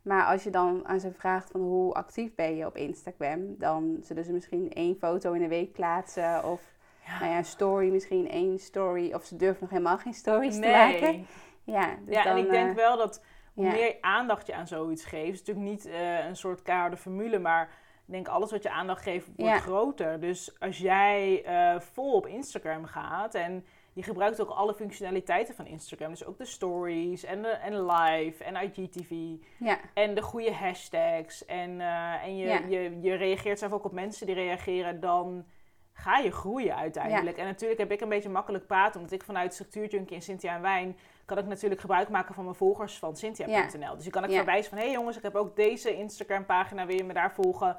Maar als je dan aan ze vraagt van hoe actief ben je op Instagram, dan zullen ze misschien één foto in de week plaatsen of Ja. nou ja, een story, misschien één story. Of ze durven nog helemaal geen stories te maken. Ja, dus ja, dan, en ik denk eh, wel dat hoe ja. meer aandacht je aan zoiets geeft... is natuurlijk niet eh, een soort keiharde formule, maar... Ik denk alles wat je aandacht geeft wordt Ja. groter. Dus als jij eh, vol op Instagram gaat en je gebruikt ook alle functionaliteiten van Instagram. Dus ook de stories en, de, en live en IGTV. Ja, En de goede hashtags. En, eh, en je, Ja. je, je reageert zelf ook op mensen die reageren. Dan ga je groeien uiteindelijk. En natuurlijk heb ik een beetje makkelijk praten. Omdat ik vanuit Structuurjunkie en Cynthia en Wijn... kan ik natuurlijk gebruik maken van mijn volgers van Cynthia.nl. Dus ik kan ik Ja. verwijzen van... hé hey jongens, ik heb ook deze Instagram pagina. Wil je me daar volgen?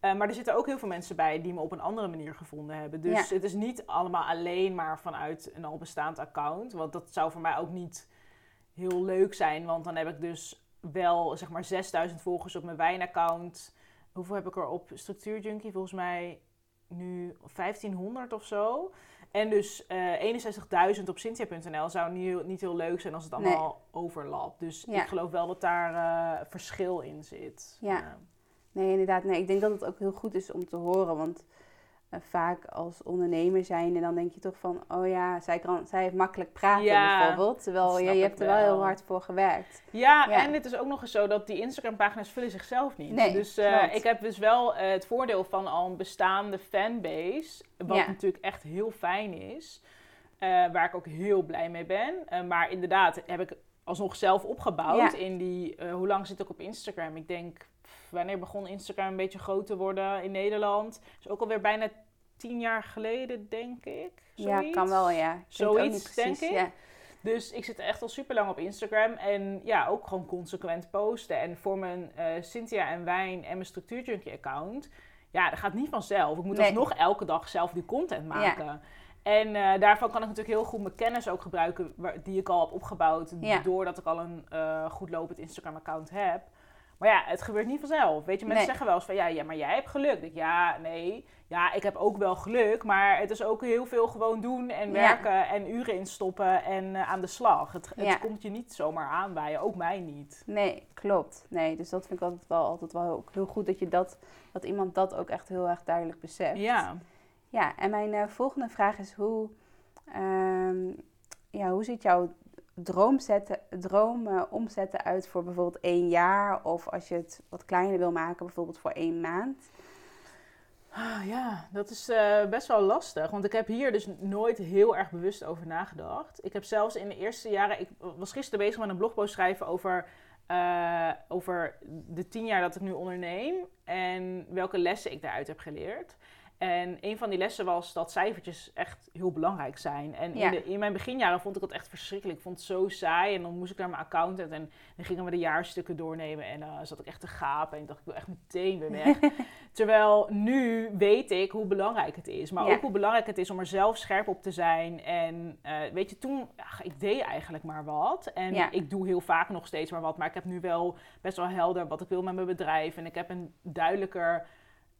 Eh, maar er zitten ook heel veel mensen bij die me op een andere manier gevonden hebben. Dus Ja. het is niet allemaal alleen maar vanuit een al bestaand account. Want dat zou voor mij ook niet heel leuk zijn. Want dan heb ik dus wel zeg maar 6000 volgers op mijn wijnaccount. Hoeveel heb ik er op Structuurjunkie? Volgens mij nu 1500 of zo. En dus eh 61.000 op Cynthia.nl zou niet heel, niet heel leuk zijn als het allemaal overlapt. Dus Ja. ik geloof wel dat daar eh, verschil in zit. Ja. Nee, inderdaad. Nee, ik denk dat het ook heel goed is om te horen. Want vaak als ondernemer zijnde, dan denk je toch van... Oh ja, zij, kan, zij heeft makkelijk praten Ja, bijvoorbeeld. Terwijl je, je hebt er wel heel hard voor gewerkt. Ja, Ja. en het is ook nog eens zo dat die Instagram-pagina's vullen zichzelf niet. Nee, dus eh, ik heb dus wel eh, het voordeel van al een bestaande fanbase, wat Ja. natuurlijk echt heel fijn is, eh, waar ik ook heel blij mee ben. Maar inderdaad, heb ik alsnog zelf opgebouwd in die, hoe lang zit ik op Instagram? Ik denk, wanneer begon Instagram een beetje groot te worden in Nederland? is ook alweer bijna tien jaar geleden, denk ik. Ja, Zoiets. kan wel, ja. Ik Zoiets, precies, denk ik. Ja. Dus ik zit echt al super lang op Instagram. En ja, ook gewoon consequent posten. En voor mijn eh, Cynthia en Wijn en mijn Structuurjunkie account. Ja, dat gaat niet vanzelf. Ik moet Nee. alsnog elke dag zelf die content maken. En eh, daarvan kan ik natuurlijk heel goed mijn kennis ook gebruiken. waar- Die ik al heb opgebouwd. Ja. Doordat ik al een eh, goed lopend Instagram account heb. Maar ja, het gebeurt niet vanzelf. Weet je, mensen Nee. zeggen wel eens van ja, ja, maar jij hebt geluk. Ik ja, nee. Ja, ik heb ook wel geluk. Maar het is ook heel veel gewoon doen en Ja. werken en uren instoppen en eh, aan de slag. Het, het Ja. komt je niet zomaar aanwaaien, ook mij niet. Nee, klopt. Nee, dus dat vind ik altijd wel, altijd wel heel goed dat, je dat, dat iemand dat ook echt heel erg duidelijk beseft. Ja. Ja, en mijn eh, volgende vraag is hoe, ehm, ja, hoe ziet jouw droom, zetten, droom omzetten uit voor bijvoorbeeld één jaar? Of als je het wat kleiner wil maken, bijvoorbeeld voor één maand? Ah, ja, dat is eh, best wel lastig. Want ik heb hier dus nooit heel erg bewust over nagedacht. Ik heb zelfs in de eerste jaren... Ik was gisteren bezig met een blogpost schrijven over, eh, over de tien jaar dat ik nu onderneem. En welke lessen ik daaruit heb geleerd. En een van die lessen was dat cijfertjes echt heel belangrijk zijn. En Ja. in, de, in mijn beginjaren vond ik dat echt verschrikkelijk. Ik vond het zo saai. En dan moest ik naar mijn accountant en dan gingen we de jaarstukken doornemen. En dan zat ik echt te gapen. En ik dacht, ik wil echt meteen weer weg. Terwijl nu weet ik hoe belangrijk het is. Maar Ja. ook hoe belangrijk het is om er zelf scherp op te zijn. En eh, weet je, toen, ja, ik deed eigenlijk maar wat. En Ja. ik doe heel vaak nog steeds maar wat. Maar ik heb nu wel best wel helder wat ik wil met mijn bedrijf. En ik heb een duidelijker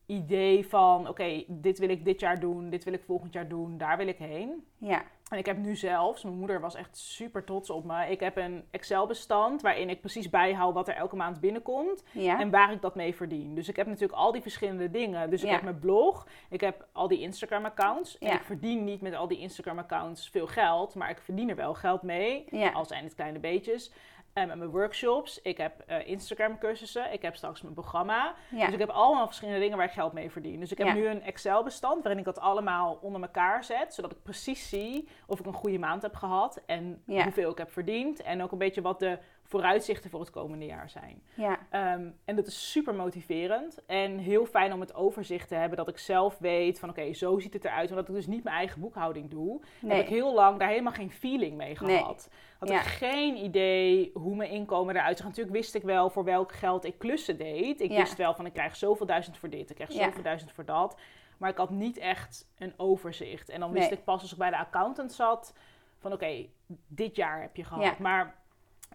idee van, oké, dit wil ik dit jaar doen, dit wil ik volgend jaar doen, daar wil ik heen. Ja. En ik heb nu zelfs, mijn moeder was echt super trots op me. Ik heb een Excel-bestand waarin ik precies bijhoud wat er elke maand binnenkomt Ja. en waar ik dat mee verdien. Dus ik heb natuurlijk al die verschillende dingen. Dus ik Ja. heb mijn blog, ik heb al die Instagram-accounts. En Ja. ik verdien niet met al die Instagram-accounts veel geld, maar ik verdien er wel geld mee. Ja. Al zijn het kleine beetjes. En met mijn workshops, ik heb eh, Instagram-cursussen, ik heb straks mijn programma. Ja. Dus ik heb allemaal verschillende dingen waar ik geld mee verdien. Dus ik heb Ja. nu een Excel-bestand waarin ik dat allemaal onder elkaar zet. Zodat ik precies zie of ik een goede maand heb gehad en Ja. hoeveel ik heb verdiend. En ook een beetje wat de vooruitzichten voor het komende jaar zijn. Ja. Ehm, en dat is super motiverend en heel fijn om het overzicht te hebben. Dat ik zelf weet van oké, zo ziet het eruit. Omdat ik dus niet mijn eigen boekhouding doe. Nee. Heb ik heel lang daar helemaal geen feeling mee Nee. gehad. Had Ja. ik geen idee hoe mijn inkomen eruit zag. Natuurlijk wist ik wel voor welk geld ik klussen deed. Ik Ja. wist wel van ik krijg zoveel duizend voor dit, ik krijg zoveel duizend voor dat. Maar ik had niet echt een overzicht. En dan wist Nee. ik pas als ik bij de accountant zat van oké, dit jaar heb je gehad. Maar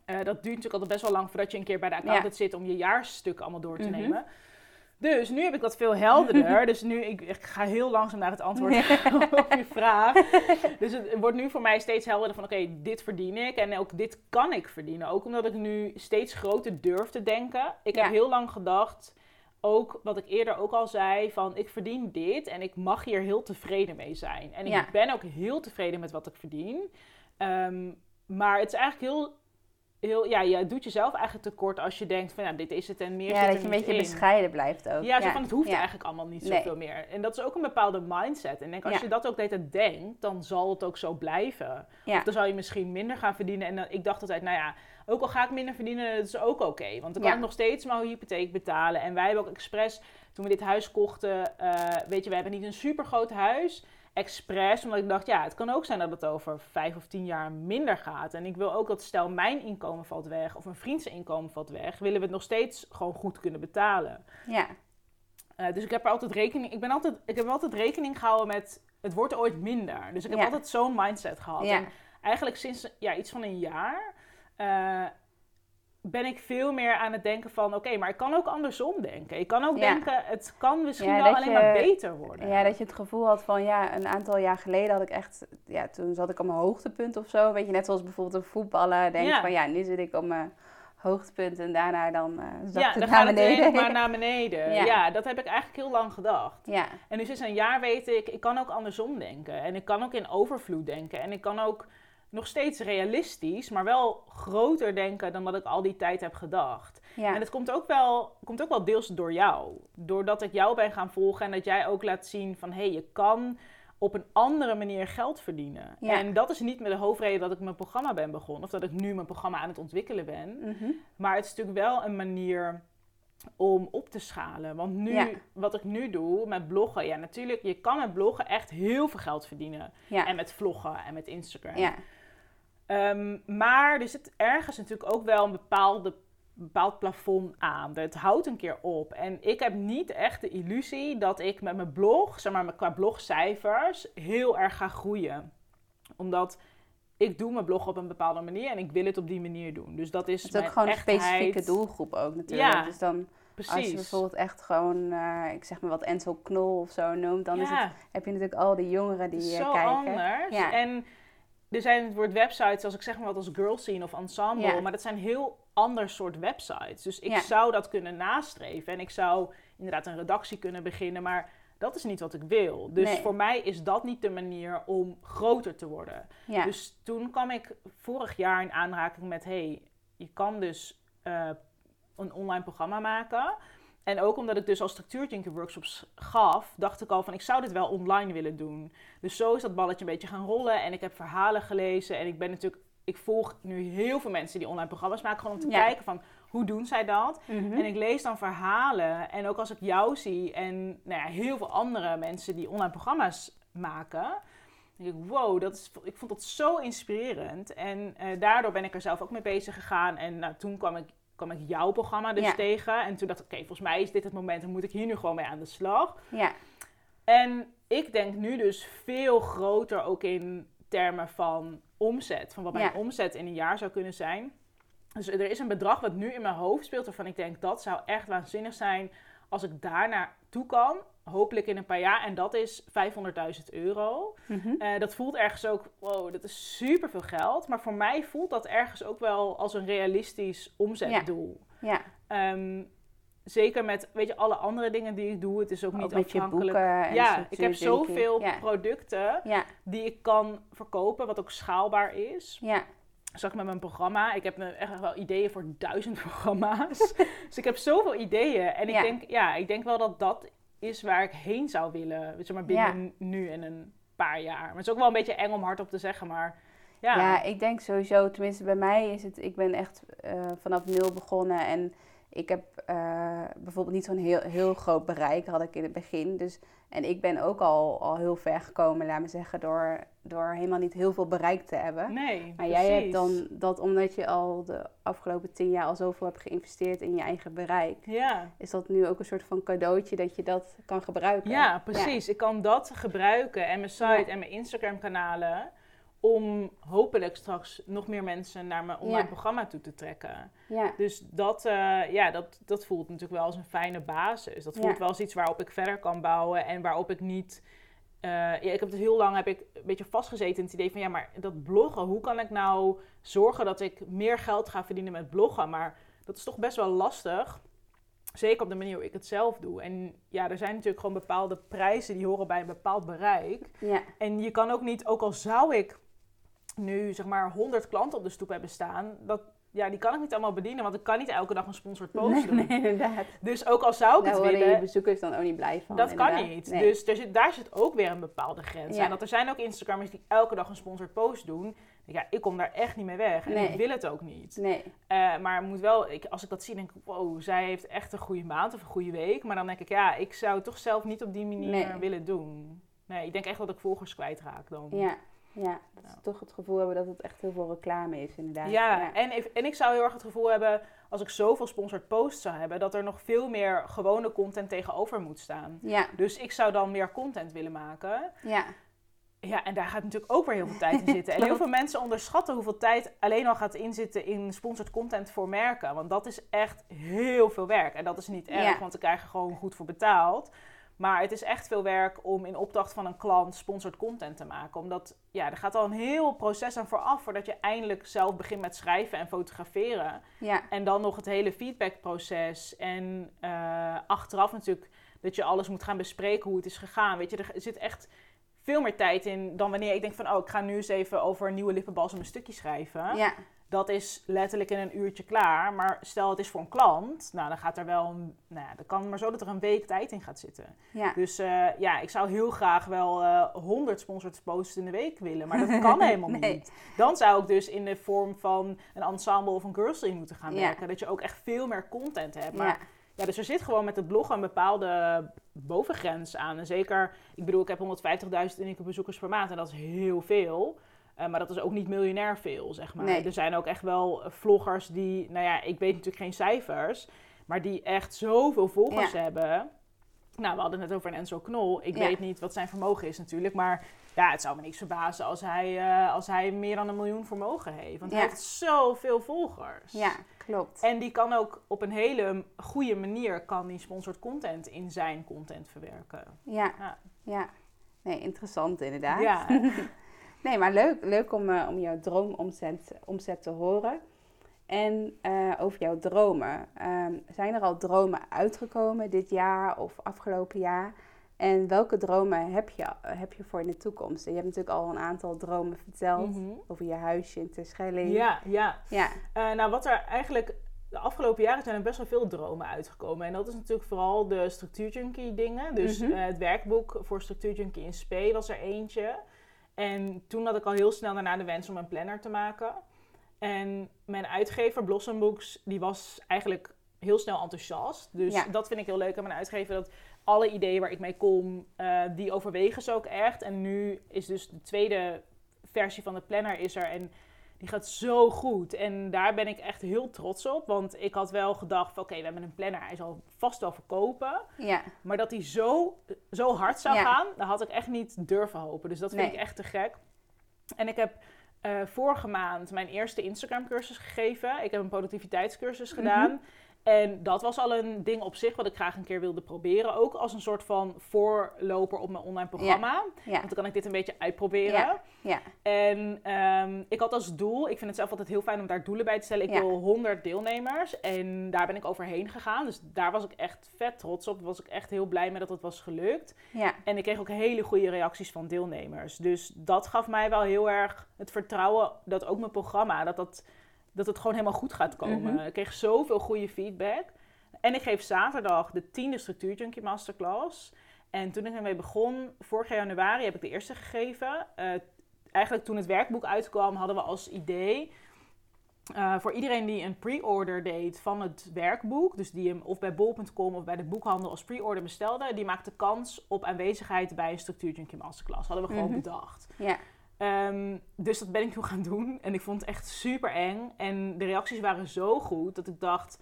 eh, dat duurt natuurlijk altijd best wel lang voordat je een keer bij de accountant zit om je jaarstuk allemaal door te Mhm. nemen. Dus nu heb ik dat veel helderder. dus nu, ik, ik ga heel langzaam naar het antwoord op je vraag. Dus het wordt nu voor mij steeds helderder van, oké, dit verdien ik. En ook dit kan ik verdienen. Ook omdat ik nu steeds groter durf te denken. Ik Ja. heb heel lang gedacht, ook wat ik eerder ook al zei, van ik verdien dit en ik mag hier heel tevreden mee zijn. En ik Ja. ben ook heel tevreden met wat ik verdien. Ehm, maar het is eigenlijk heel... Heel, ja, je doet jezelf eigenlijk tekort als je denkt van ja, dit is het en meer Ja, zit er dat je een beetje in. bescheiden blijft ook. Ja, zo van het hoeft ja. eigenlijk allemaal niet Nee. zoveel meer. En dat is ook een bepaalde mindset. En denk, als je dat ook de hele tijd denkt, dan zal het ook zo blijven. Of dan zal je misschien minder gaan verdienen. En dan, ik dacht altijd, nou ja, ook al ga ik minder verdienen, dat is ook oké. Want dan kan ik nog steeds mijn hypotheek betalen. En wij hebben ook expres, toen we dit huis kochten, eh, weet je, we hebben niet een super groot huis. Expres, omdat ik dacht, ja, het kan ook zijn dat het over vijf of tien jaar minder gaat. En ik wil ook dat stel mijn inkomen valt weg of een vriends inkomen valt weg, willen we het nog steeds gewoon goed kunnen betalen. Ja. Eh, dus ik heb er altijd rekening, ik ben altijd, ik heb altijd rekening gehouden met het wordt ooit minder. Dus ik heb Ja. altijd zo'n mindset gehad. Ja. En eigenlijk sinds ja, iets van een jaar eh, ben ik veel meer aan het denken van oké, maar ik kan ook andersom denken. Ik kan ook Ja. denken, het kan misschien Ja, wel alleen je- maar beter worden. Ja, dat je het gevoel had van ja, een aantal jaar geleden had ik echt, ja, toen zat ik op mijn hoogtepunt of zo. Weet je, net zoals bijvoorbeeld een voetballer. Denk Ja. van ja, nu zit ik op mijn hoogtepunt en daarna dan eh zakt ja, het dan naar het beneden. alleen maar naar beneden. Ja. Ja. dat heb ik eigenlijk heel lang gedacht. Ja, En nu sinds een jaar weet ik, ik kan ook andersom denken. En ik kan ook in overvloed denken. En ik kan ook nog steeds realistisch, maar wel groter denken dan dat ik al die tijd heb gedacht. ja, En het komt ook, wel, komt ook wel deels door jou. Doordat ik jou ben gaan volgen en dat jij ook laat zien van... hé, hey, je kan op een andere manier geld verdienen. Ja. En dat is niet met de hoofdreden dat ik mijn programma ben begonnen... of dat ik nu mijn programma aan het ontwikkelen ben. Mhm. Maar het is natuurlijk wel een manier om op te schalen. Want nu, Ja. wat ik nu doe met bloggen... ja, natuurlijk, je kan met bloggen echt heel veel geld verdienen. ja, En met vloggen en met Instagram. ja, Ehm, maar er zit ergens natuurlijk ook wel een bepaalde, bepaald plafond aan. Het houdt een keer op. En ik heb niet echt de illusie dat ik met mijn blog, zeg maar qua blogcijfers, heel erg ga groeien. Omdat ik doe mijn blog op een bepaalde manier en ik wil het op die manier doen. Dus dat is het is ook mijn gewoon een specifieke doelgroep ook natuurlijk. Ja, dus dan Precies. als je bijvoorbeeld echt gewoon, eh, ik zeg maar wat Ensel Knol of zo noemt, dan is het, heb je natuurlijk al die jongeren die eh, zo kijken. anders. Ja. En er zijn het woord websites, als ik zeg maar wat als girl scene of ensemble, Ja. maar dat zijn heel ander soort websites. Dus ik Ja. zou dat kunnen nastreven en ik zou inderdaad een redactie kunnen beginnen, maar dat is niet wat ik wil. Dus Nee. voor mij is dat niet de manier om groter te worden. Ja, Dus toen kwam ik vorig jaar in aanraking met, hey, je kan dus eh, een online programma maken. En ook omdat ik dus al structuurthinking workshops gaf, dacht ik al van ik zou dit wel online willen doen. Dus zo is dat balletje een beetje gaan rollen en ik heb verhalen gelezen en ik ben natuurlijk, ik volg nu heel veel mensen die online programma's maken, gewoon om te Ja. kijken van hoe doen zij dat. Mhm. En ik lees dan verhalen en ook als ik jou zie en nou ja, heel veel andere mensen die online programma's maken, denk ik, wow, dat is, ik vond dat zo inspirerend. En eh, daardoor ben ik er zelf ook mee bezig gegaan. En nou, toen kwam ik, kwam ik jouw programma dus Ja. tegen. En toen dacht ik, oké, volgens mij is dit het moment, dan moet ik hier nu gewoon mee aan de slag. ja, En ik denk nu dus veel groter ook in termen van omzet. Van wat mijn Ja. omzet in een jaar zou kunnen zijn. Dus er is een bedrag wat nu in mijn hoofd speelt waarvan ik denk dat zou echt waanzinnig zijn Als ik daar naartoe kan, hopelijk in een paar jaar, en dat is 500.000 euro. Mhm. Eh, dat voelt ergens ook, wow, dat is super veel geld. Maar voor mij voelt dat ergens ook wel als een realistisch omzetdoel. Ja, Ehm, zeker met, weet je, alle andere dingen die ik doe. Het is ook niet ook afhankelijk. en ja, ik heb zoveel Ja. producten ja, die ik kan verkopen, wat ook schaalbaar is. ja, Zag ik met mijn programma. Ik heb echt wel ideeën voor duizend programma's. dus ik heb zoveel ideeën. En ik, Ja. denk, ja, ik denk wel dat dat is waar ik heen zou willen. Je, maar binnen nu en een paar jaar. Maar het is ook wel een beetje eng om hardop te zeggen. Maar ja, Ja, ik denk sowieso, tenminste bij mij is het, ik ben echt eh, vanaf nul begonnen en ik heb eh, bijvoorbeeld niet zo'n heel, heel groot bereik, had ik in het begin. Dus, en ik ben ook al, al heel ver gekomen, laat me zeggen, door, door helemaal niet heel veel bereik te hebben. nee. Maar jij hebt dan dat omdat je al de afgelopen tien jaar al zoveel hebt geïnvesteerd in je eigen bereik. Ja. Is dat nu ook een soort van cadeautje dat je dat kan gebruiken? Ja, precies. Ik kan dat gebruiken en mijn site Ja. en mijn Instagram kanalen om hopelijk straks nog meer mensen naar mijn online Ja. programma toe te trekken. Ja, Dus dat, eh, ja, dat, dat voelt natuurlijk wel als een fijne basis. Dat voelt Ja. wel als iets waarop ik verder kan bouwen en waarop ik niet... eh, ja, ik heb het heel lang heb ik een beetje vastgezeten in het idee van ja, maar dat bloggen, hoe kan ik nou zorgen dat ik meer geld ga verdienen met bloggen? Maar dat is toch best wel lastig. Zeker op de manier hoe ik het zelf doe. En ja, er zijn natuurlijk gewoon bepaalde prijzen die horen bij een bepaald bereik. ja, En je kan ook niet, ook al zou ik nu zeg maar 100 klanten op de stoep hebben staan, dat, ja, die kan ik niet allemaal bedienen, want ik kan niet elke dag een sponsored post nee, doen. nee, inderdaad. Dus ook al zou ik Daar het worden je willen, bezoekers dan ook niet blij van. dat kan niet. Nee. Dus er zit, daar zit ook weer een bepaalde grens Ja. aan. Dat er zijn ook Instagrammers die elke dag een sponsored post doen. Ja, ik kom daar echt niet mee weg. En Nee. ik wil het ook niet. Nee, Eh, maar moet wel, ik, als ik dat zie, denk ik, wow, zij heeft echt een goede maand of een goede week. Maar dan denk ik, ja, ik zou het toch zelf niet op die manier willen doen. Nee, ik denk echt dat ik volgers kwijtraak dan. ja, ja. Dat Ja. ze toch het gevoel hebben dat het echt heel veel reclame is, inderdaad. Ja, En, ik- en ik zou heel erg het gevoel hebben, als ik zoveel sponsored posts zou hebben, dat er nog veel meer gewone content tegenover moet staan. ja, Dus ik zou dan meer content willen maken. ja, Ja, en daar gaat natuurlijk ook weer heel veel tijd in zitten. En heel veel mensen onderschatten hoeveel tijd alleen al gaat inzitten in sponsored content voor merken. Want dat is echt heel veel werk. En dat is niet erg, Ja. want ze krijgen gewoon goed voor betaald. Maar het is echt veel werk om in opdracht van een klant sponsored content te maken. Omdat, ja, er gaat al een heel proces aan vooraf voordat je eindelijk zelf begint met schrijven en fotograferen. ja, En dan nog het hele feedbackproces. En eh, achteraf natuurlijk dat je alles moet gaan bespreken hoe het is gegaan. Weet je, er zit echt veel meer tijd in dan wanneer ik denk van... oh, ik ga nu eens even over een nieuwe lippenbalsem een stukje schrijven. ja, Dat is letterlijk in een uurtje klaar. Maar stel het is voor een klant, nou dan gaat er wel... Een, nou ja, dan kan maar zo dat er een week tijd in gaat zitten. ja. Dus eh, ja, ik zou heel graag wel eh 100 sponsored posts in de week willen. Maar dat kan helemaal Nee. niet. Dan zou ik dus in de vorm van een ensemble of een girlsleague moeten gaan Ja. werken. Dat je ook echt veel meer content hebt. Maar ja. ja, dus er zit gewoon met het bloggen een bepaalde bovengrens aan. En zeker, ik bedoel, ik heb 150.000 unieke bezoekers per maand en dat is heel veel. Eh, maar dat is ook niet miljonair veel, zeg maar. Nee. Er zijn ook echt wel eh, vloggers die, nou ja, ik weet natuurlijk geen cijfers, maar die echt zoveel volgers Ja. hebben. Nou, we hadden het net over een Enzo Knol. Ik Ja. weet niet wat zijn vermogen is natuurlijk, maar ja, het zou me niks verbazen als hij, eh, als hij meer dan een miljoen vermogen heeft. Want hij heeft zoveel volgers. Ja, klopt. En die kan ook op een hele goede manier kan die sponsored content in zijn content verwerken. Ja, Ja. ja. Nee, interessant inderdaad. Ja, Nee, maar leuk, leuk om, eh, om jouw droomomzet omzet te horen. En eh, over jouw dromen. Ehm, zijn er al dromen uitgekomen dit jaar of afgelopen jaar? En welke dromen heb je, heb je voor in de toekomst? En je hebt natuurlijk al een aantal dromen verteld. Mhm. Over je huisje in Terschelling. ja, ja. Ja, Eh, nou, wat er eigenlijk de afgelopen jaren zijn er best wel veel dromen uitgekomen. En dat is natuurlijk vooral de structuurjunkie dingen. Dus Mhm. het werkboek voor structuurjunkie in SP was er eentje. En toen had ik al heel snel daarna de wens om een planner te maken. En mijn uitgever, Blossom Books, die was eigenlijk heel snel enthousiast. Dus Ja. dat vind ik heel leuk aan mijn uitgever. Dat alle ideeën waar ik mee kom, eh, die overwegen ze ook echt. En nu is dus de tweede versie van de planner is er. En die gaat zo goed. En daar ben ik echt heel trots op. Want ik had wel gedacht oké, we hebben een planner. Hij zal vast wel verkopen. ja, Maar dat hij zo, zo hard zou Ja. gaan, dat had ik echt niet durven hopen. Dus dat vind Nee. ik echt te gek. En ik heb eh, vorige maand mijn eerste Instagram cursus gegeven. Ik heb een productiviteitscursus Mhm. gedaan. En dat was al een ding op zich wat ik graag een keer wilde proberen. Ook als een soort van voorloper op mijn online programma. Ja. Want dan kan ik dit een beetje uitproberen. Ja. Ja. En ehm, ik had als doel, ik vind het zelf altijd heel fijn om daar doelen bij te stellen. Ik Ja. wil 100 deelnemers en daar ben ik overheen gegaan. Dus daar was ik echt vet trots op. Was ik echt heel blij mee dat het was gelukt. Ja. En ik kreeg ook hele goede reacties van deelnemers. Dus dat gaf mij wel heel erg het vertrouwen dat ook mijn programma, dat, dat, dat het gewoon helemaal goed gaat komen. Mhm. Ik kreeg zoveel goede feedback. En ik geef zaterdag de tiende Structuur Junkie Masterclass. En toen ik ermee begon, vorig januari heb ik de eerste gegeven. Eh, eigenlijk toen het werkboek uitkwam, hadden we als idee... eh, voor iedereen die een pre-order deed van het werkboek, dus die hem of bij bol.com of bij de boekhandel als pre-order bestelde, die maakte kans op aanwezigheid bij een Structuur Junkie Masterclass. Hadden we gewoon Mhm. bedacht. Ja. Ehm, dus dat ben ik toen gaan doen. En ik vond het echt super eng. En de reacties waren zo goed dat ik dacht...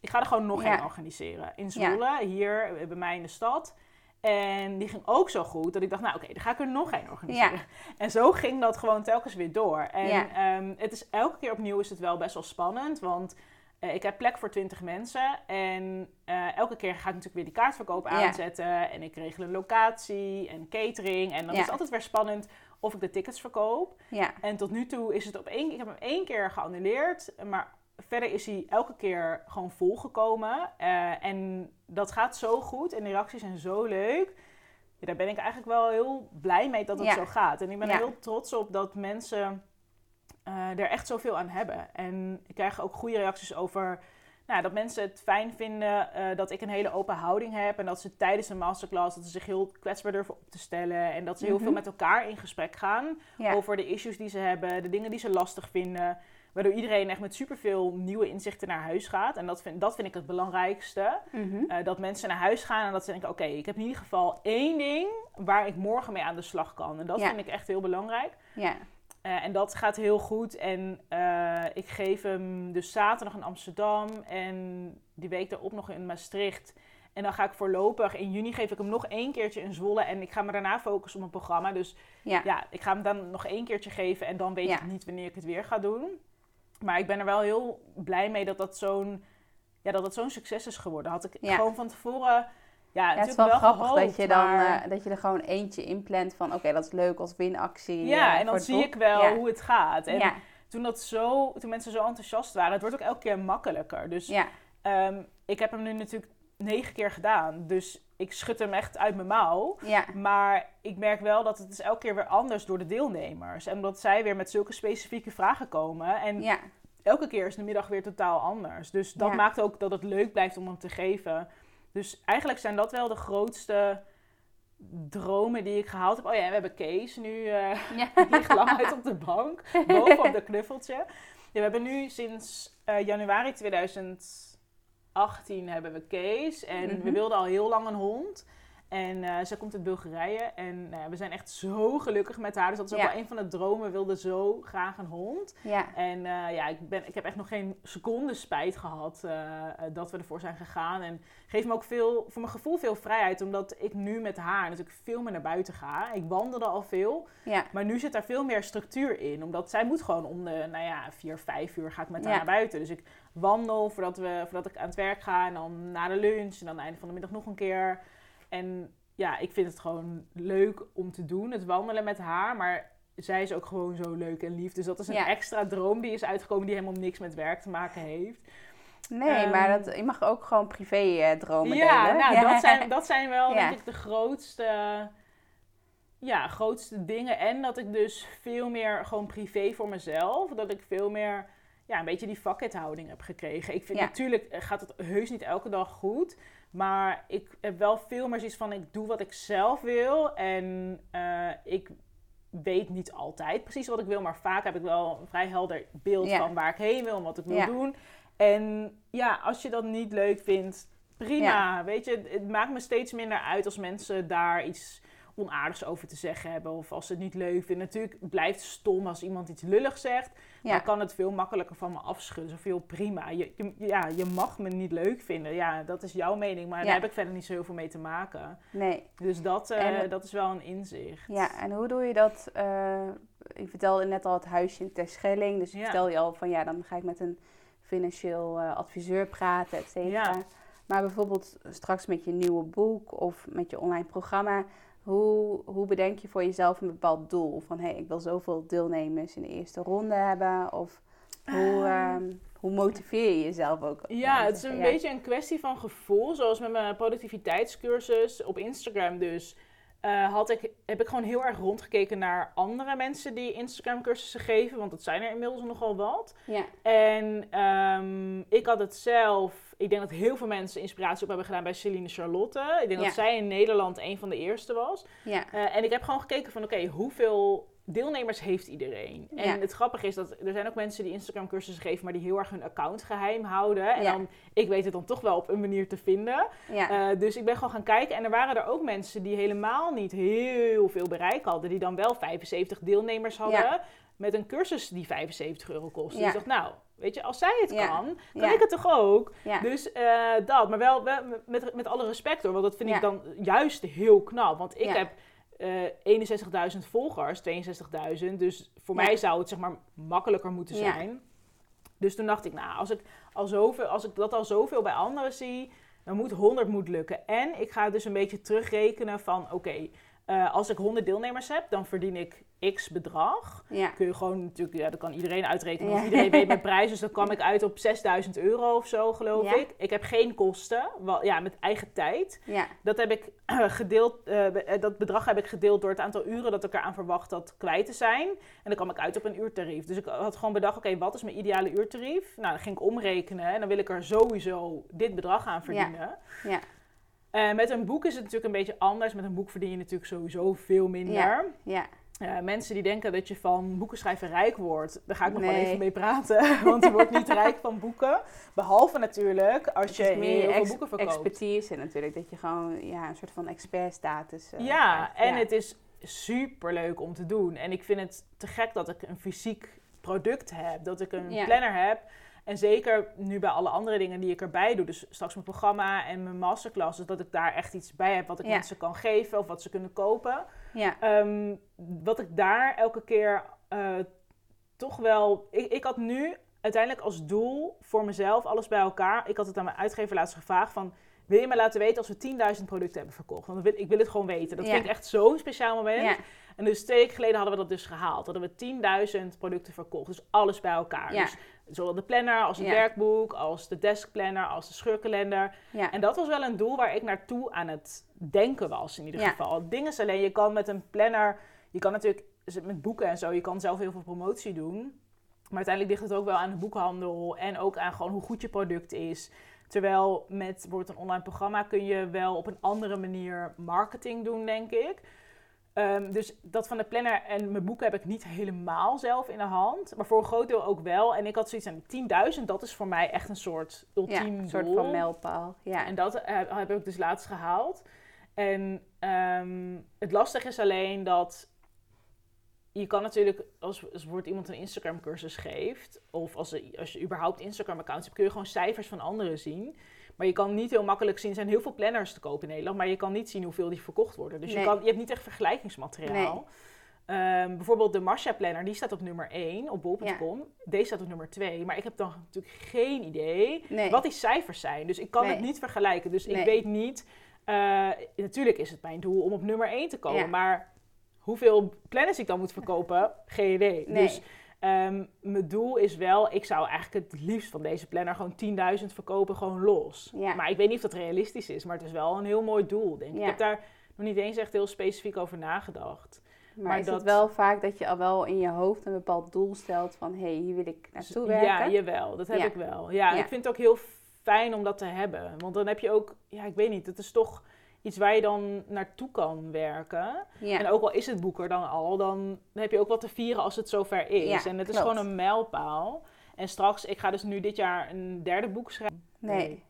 Ik ga er gewoon nog Ja. één organiseren. In Zwolle, hier eh, bij mij in de stad. En die ging ook zo goed dat ik dacht... Nou oké, dan ga ik er nog één organiseren. Ja. En zo ging dat gewoon telkens weer door. En Ja. ehm, het is, elke keer opnieuw is het wel best wel spannend. Want eh, ik heb plek voor 20 mensen. En eh, elke keer ga ik natuurlijk weer die kaartverkoop Ja. aanzetten. En ik regel een locatie en catering. En dan is het altijd weer spannend of ik de tickets verkoop. Ja. En tot nu toe is het op één Ik heb hem één keer geannuleerd. Maar verder is hij elke keer gewoon volgekomen. Eh, en dat gaat zo goed. En de reacties zijn zo leuk. Ja, daar ben ik eigenlijk wel heel blij mee dat het Ja. zo gaat. En ik ben er heel trots op dat mensen eh, er echt zoveel aan hebben. En ik krijg ook goede reacties over... Nou, dat mensen het fijn vinden eh, dat ik een hele open houding heb. En dat ze tijdens een masterclass dat ze zich heel kwetsbaar durven op te stellen. En dat ze heel Mhm. veel met elkaar in gesprek gaan Ja. over de issues die ze hebben, de dingen die ze lastig vinden. Waardoor iedereen echt met superveel nieuwe inzichten naar huis gaat. En dat vind, dat vind ik het belangrijkste. Mhm. Eh, dat mensen naar huis gaan en dat ze denken: oké, ik heb in ieder geval één ding waar ik morgen mee aan de slag kan. En dat Ja. vind ik echt heel belangrijk. Ja. Eh, en dat gaat heel goed. En eh, ik geef hem dus zaterdag in Amsterdam en die week daarop nog in Maastricht. En dan ga ik voorlopig in juni geef ik hem nog één keertje in Zwolle. En ik ga me daarna focussen op mijn programma. Dus Ja. ja, ik ga hem dan nog één keertje geven en dan weet Ja. ik niet wanneer ik het weer ga doen. Maar ik ben er wel heel blij mee dat dat zo'n ja, dat dat zo'n succes is geworden. Had ik Ja. gewoon van tevoren. Ja, Ja, het is natuurlijk wel grappig gehoopt, dat, je dan, maar- eh, dat je er gewoon eentje inplant van... oké, dat is leuk als winactie. ja, eh, en dan zie boek. ik wel Ja. hoe het gaat. En ja. toen, dat zo, toen mensen zo enthousiast waren, het wordt ook elke keer makkelijker. Dus ehm, ik heb hem nu natuurlijk negen keer gedaan. Dus ik schud hem echt uit mijn mouw. Maar ik merk wel dat het is elke keer weer anders door de deelnemers. En omdat zij weer met zulke specifieke vragen komen. En elke keer is de middag weer totaal anders. Dus dat maakt ook dat het leuk blijft om hem te geven. Dus eigenlijk zijn dat wel de grootste dromen die ik gehaald heb. Oh ja, en we hebben Kees nu. eh Ja. die ligt lang uit op de bank, boven op de knuffeltje. Ja, we hebben nu sinds eh, januari 2018 hebben we Kees. En we Mhm. wilden al heel lang een hond. En eh zij komt uit Bulgarije. En eh, we zijn echt zo gelukkig met haar. Dus dat is ook Ja. wel een van de dromen. We wilden zo graag een hond. Ja. En eh, ja, ik, ben, ik heb echt nog geen seconde spijt gehad eh, dat we ervoor zijn gegaan. En geeft me ook veel, voor mijn gevoel veel vrijheid. Omdat ik nu met haar natuurlijk veel meer naar buiten ga. Ik wandelde al veel. Ja. Maar nu zit daar veel meer structuur in. Omdat zij moet gewoon om de, nou ja, vier, vijf uur ga ik met haar naar buiten. Dus ik wandel voordat, we, voordat ik aan het werk ga. En dan na de lunch. En dan aan het einde van de middag nog een keer. En ja, ik vind het gewoon leuk om te doen. Het wandelen met haar. Maar zij is ook gewoon zo leuk en lief. Dus dat is een Ja. extra droom die is uitgekomen die helemaal niks met werk te maken heeft. Nee, Ehm, maar dat, je mag ook gewoon privé eh, dromen ja, delen. nou, Dat, zijn, dat zijn wel Ja. denk ik de grootste, ja, grootste dingen. En dat ik dus veel meer gewoon privé voor mezelf, dat ik veel meer ja, een beetje die vakethouding heb gekregen. Ik vind Ja. natuurlijk eh, gaat het heus niet elke dag goed. Maar ik heb wel veel meer zoiets van ik doe wat ik zelf wil. En eh, ik weet niet altijd precies wat ik wil. Maar vaak heb ik wel een vrij helder beeld Ja. van waar ik heen wil en wat ik wil Ja. doen. En ja, als je dat niet leuk vindt, prima. Weet je, het maakt me steeds minder uit als mensen daar iets onaardigs over te zeggen hebben. Of als ze het niet leuk vinden. Natuurlijk blijft het stom als iemand iets lullig zegt. Ja. Dan kan het veel makkelijker van me afschudden. Zo veel prima. Je, je- ja, je mag me niet leuk vinden. Ja, dat is jouw mening. Maar Ja. daar heb ik verder niet zo heel veel mee te maken. Nee. Dus dat, eh, En- dat is wel een inzicht. Ja, en hoe doe je dat? eh ik vertelde net al het huisje in Terschelling. Dus ik Ja. vertelde je al van ja, dan ga ik met een financieel eh, adviseur praten, et cetera. Maar bijvoorbeeld straks met je nieuwe boek of met je online programma. Hoe, hoe bedenk je voor jezelf een bepaald doel? Van hé, hey, ik wil zoveel deelnemers in de eerste ronde hebben. Of hoe, ehm, hoe motiveer je jezelf ook? Ja, het is een Ja. beetje een kwestie van gevoel. Zoals met mijn productiviteitscursus op Instagram dus. eh, had ik, heb ik gewoon heel erg rondgekeken naar andere mensen die Instagram cursussen geven. Want dat zijn er inmiddels nogal wat. Ja, En ehm, ik had het zelf. Ik denk dat heel veel mensen inspiratie op hebben gedaan bij Celine Charlotte. Ik denk Ja. dat zij in Nederland een van de eerste was. ja, Eh, en ik heb gewoon gekeken van oké, hoeveel deelnemers heeft iedereen? En Ja. het grappige is dat er zijn ook mensen die Instagram cursussen geven, maar die heel erg hun account geheim houden. En dan, ik weet het dan toch wel op een manier te vinden. Eh, dus ik ben gewoon gaan kijken. En er waren er ook mensen die helemaal niet heel veel bereik hadden. Die dan wel 75 deelnemers hadden. Met een cursus die 75 euro kostte. Ja. Dus ik dacht, nou, weet je, als zij het Ja. kan, kan Ja. ik het toch ook? Dus eh, dat, maar wel, wel met, met alle respect hoor, want dat vind ik dan juist heel knap. Want ik heb eh 61.000 volgers, 62.000, dus voor mij zou het zeg maar makkelijker moeten zijn. Dus toen dacht ik, nou, als ik, al zoveel, als ik dat al zoveel bij anderen zie, dan moet 100 moet lukken. En ik ga dus een beetje terugrekenen van, oké, eh, als ik 100 deelnemers heb, dan verdien ik x bedrag ja. kun je gewoon natuurlijk, ja, dat kan iedereen uitrekenen. Ja. Iedereen weet mijn prijs, dus dan kwam ik uit op 6000 euro of zo, geloof Ja. ik. Ik heb geen kosten, wel, ja, met eigen tijd. Dat heb ik gedeeld, eh, eh, dat bedrag heb ik gedeeld door het aantal uren dat ik eraan verwacht had kwijt te zijn. En dan kwam ik uit op een uurtarief. Dus ik had gewoon bedacht, oké, wat is mijn ideale uurtarief? Nou, dan ging ik omrekenen en dan wil ik er sowieso dit bedrag aan verdienen. Ja. Eh, met een boek is het natuurlijk een beetje anders. Met een boek verdien je natuurlijk sowieso veel minder. Ja. Ja, Ja, mensen die denken dat je van boeken schrijven rijk wordt, daar ga ik nog wel even mee praten. Want je wordt niet rijk van boeken. Behalve natuurlijk als je meer heel veel boeken verkoopt. expertise natuurlijk. Dat je gewoon ja, een soort van expertstatus eh, ja, krijgt. en het is super leuk om te doen. En ik vind het te gek dat ik een fysiek product heb. Dat ik een Ja. planner heb. En zeker nu bij alle andere dingen die ik erbij doe. Dus straks mijn programma en mijn masterclasses. Dat ik daar echt iets bij heb wat ik Ja. mensen kan geven. Of wat ze kunnen kopen. Ja, Ehm, wat ik daar elke keer eh, toch wel. Ik, ik had nu uiteindelijk als doel voor mezelf alles bij elkaar. Ik had het aan mijn uitgever laatst gevraagd van. Wil je me laten weten als we 10.000 producten hebben verkocht? Want ik wil, ik wil het gewoon weten. Dat Ja. vind ik echt zo'n speciaal moment. ja, En dus twee weken geleden hadden we dat dus gehaald. Hadden we 10.000 producten verkocht. Dus alles bij elkaar. Ja. Dus zowel de planner als het Ja. werkboek, als de deskplanner, als de scheurkalender. ja. En dat was wel een doel waar ik naartoe aan het denken was, in ieder geval. Het ding is alleen, je kan met een planner, je kan natuurlijk met boeken en zo, je kan zelf heel veel promotie doen. Maar uiteindelijk ligt het ook wel aan de boekhandel en ook aan gewoon hoe goed je product is. Terwijl met bijvoorbeeld een online programma kun je wel op een andere manier marketing doen, denk ik. Ehm, dus dat van de planner en mijn boeken heb ik niet helemaal zelf in de hand. Maar voor een groot deel ook wel. En ik had zoiets aan 10.000, dat is voor mij echt een soort ja, ultiem een soort doel. van mijlpaal. Ja, En dat heb, heb ik dus laatst gehaald. En ehm, het lastige is alleen dat je kan natuurlijk, als, als bijvoorbeeld iemand een Instagram cursus geeft, of als, als je überhaupt Instagram accounts hebt, kun je gewoon cijfers van anderen zien. Maar je kan niet heel makkelijk zien, er zijn heel veel planners te koop in Nederland, maar je kan niet zien hoeveel die verkocht worden. Dus Nee. je, kan, je hebt niet echt vergelijkingsmateriaal. Ehm, bijvoorbeeld de Marcia Planner, die staat op nummer 1 op bol.com. Deze staat op nummer 2. Maar ik heb dan natuurlijk geen idee nee. wat die cijfers zijn. Dus ik kan Nee. het niet vergelijken. Dus Nee. ik weet niet. eh, natuurlijk is het mijn doel om op nummer 1 te komen. Ja. Maar hoeveel planners ik dan moet verkopen, geen idee. Nee. Dus ehm, mijn doel is wel, ik zou eigenlijk het liefst van deze planner gewoon 10.000 verkopen, gewoon los. Ja. Maar ik weet niet of dat realistisch is. Maar het is wel een heel mooi doel, denk ik. Ja. Ik heb daar nog niet eens echt heel specifiek over nagedacht. maar, maar is dat- het wel vaak dat je al wel in je hoofd een bepaald doel stelt van... hé, hey, hier wil ik naartoe werken? Ja, jawel. Dat heb Ja. ik wel. Ja, Ja. ik vind het ook heel fijn om dat te hebben. Want dan heb je ook, ja, ik weet niet, het is toch iets waar je dan naartoe kan werken. Ja. En ook al is het boek er dan al, dan heb je ook wat te vieren als het zover is. Ja, en het is gewoon een mijlpaal. En straks, ik ga dus nu dit jaar een derde boek schrijven. Nee.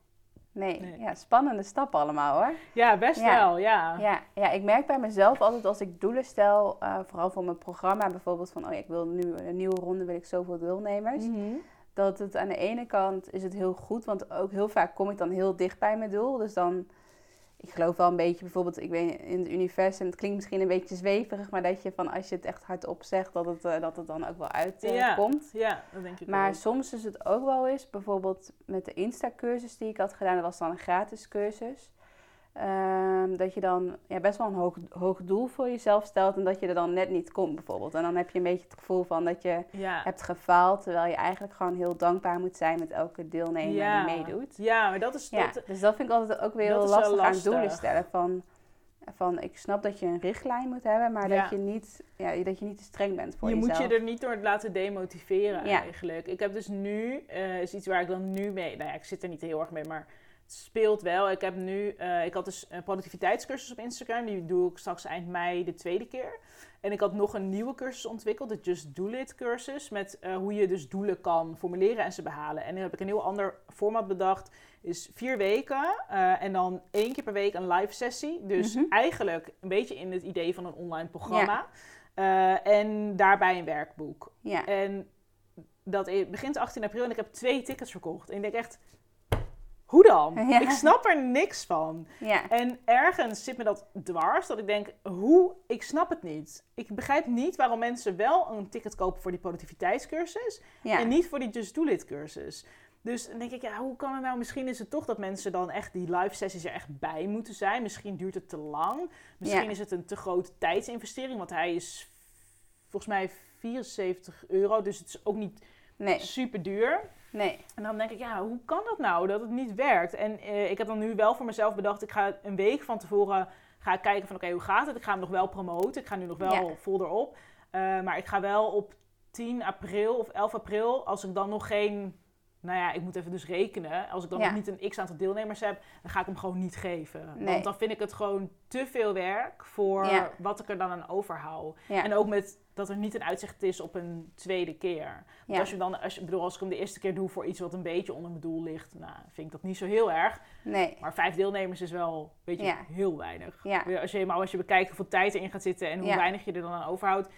Nee. Nee. Ja, spannende stappen allemaal hoor. Ja, best Ja. wel, ja. Ja, ja, ik merk bij mezelf altijd als ik doelen stel, eh, vooral voor mijn programma bijvoorbeeld van, oh ja, ik wil nu een nieuwe ronde, wil ik zoveel deelnemers. Mhm. Dat het aan de ene kant is het heel goed, want ook heel vaak kom ik dan heel dicht bij mijn doel. Dus dan, ik geloof wel een beetje, bijvoorbeeld, ik weet in het universum, het klinkt misschien een beetje zweverig, maar dat je van als je het echt hardop zegt, dat het, eh, dat het dan ook wel uitkomt. ja, ja, dat denk ik maar ook. soms is het ook wel eens, bijvoorbeeld met de Insta-cursus die ik had gedaan, dat was dan een gratis cursus. Ehm, dat je dan ja, best wel een hoog, hoog doel voor jezelf stelt en dat je er dan net niet komt, bijvoorbeeld. En dan heb je een beetje het gevoel van dat je Ja. hebt gefaald, terwijl je eigenlijk gewoon heel dankbaar moet zijn met elke deelnemer ja. die meedoet. Ja, maar dat is... Ja, Dat, dus dat vind ik altijd ook weer heel lastig, aan doelen stellen. Van, van, ik snap dat je een richtlijn moet hebben, maar dat, je niet, ja, dat je niet te streng bent voor je jezelf. moet je er niet door laten demotiveren eigenlijk. Ik heb dus nu, eh, is iets waar ik dan nu mee... Nou ja, ik zit er niet heel erg mee, maar speelt wel. Ik heb nu... eh, ik had dus een productiviteitscursus op Instagram. Die doe ik straks eind mei de tweede keer. En ik had nog een nieuwe cursus ontwikkeld, de Just Do It cursus. Met eh, hoe je dus doelen kan formuleren en ze behalen. En nu heb ik een heel ander format bedacht. Is vier weken eh, en dan één keer per week een live sessie. Dus Mhm. eigenlijk een beetje in het idee van een online programma. En daarbij een werkboek. Ja, En dat i- begint 18 april en ik heb twee tickets verkocht. En ik denk echt, hoe dan? Ja. Ik snap er niks van. ja, En ergens zit me dat dwars, dat ik denk, hoe? Ik snap het niet. Ik begrijp niet waarom mensen wel een ticket kopen voor die productiviteitscursus ja. en niet voor die Just Do It cursus. Dus dan denk ik, ja, hoe kan het nou? Misschien is het toch dat mensen dan echt die live sessies er echt bij moeten zijn. Misschien duurt het te lang. Misschien is het een te grote tijdsinvestering, want hij is volgens mij 74 euro, dus het is ook niet Nee, super duur. Nee. En dan denk ik, ja, hoe kan dat nou dat het niet werkt? En eh, ik heb dan nu wel voor mezelf bedacht, ik ga een week van tevoren ga ik kijken van, oké, hoe gaat het? Ik ga hem nog wel promoten. Ik ga nu nog wel Ja. vol erop. Eh, maar ik ga wel op 10 april of 11 april, als ik dan nog geen, nou ja, ik moet even dus rekenen. Als ik dan Ja. nog niet een x aantal deelnemers heb, dan ga ik hem gewoon niet geven. Nee. Want dan vind ik het gewoon te veel werk voor Ja. wat ik er dan aan overhoud. Ja. En ook met dat er niet een uitzicht is op een tweede keer. Want als je dan, als je, bedoel, als ik hem de eerste keer doe voor iets wat een beetje onder mijn doel ligt, nou, vind ik dat niet zo heel erg. Nee, Maar vijf deelnemers is wel, weet je, heel weinig. Als je helemaal als je bekijkt hoeveel tijd erin gaat zitten en hoe weinig je er dan aan overhoudt,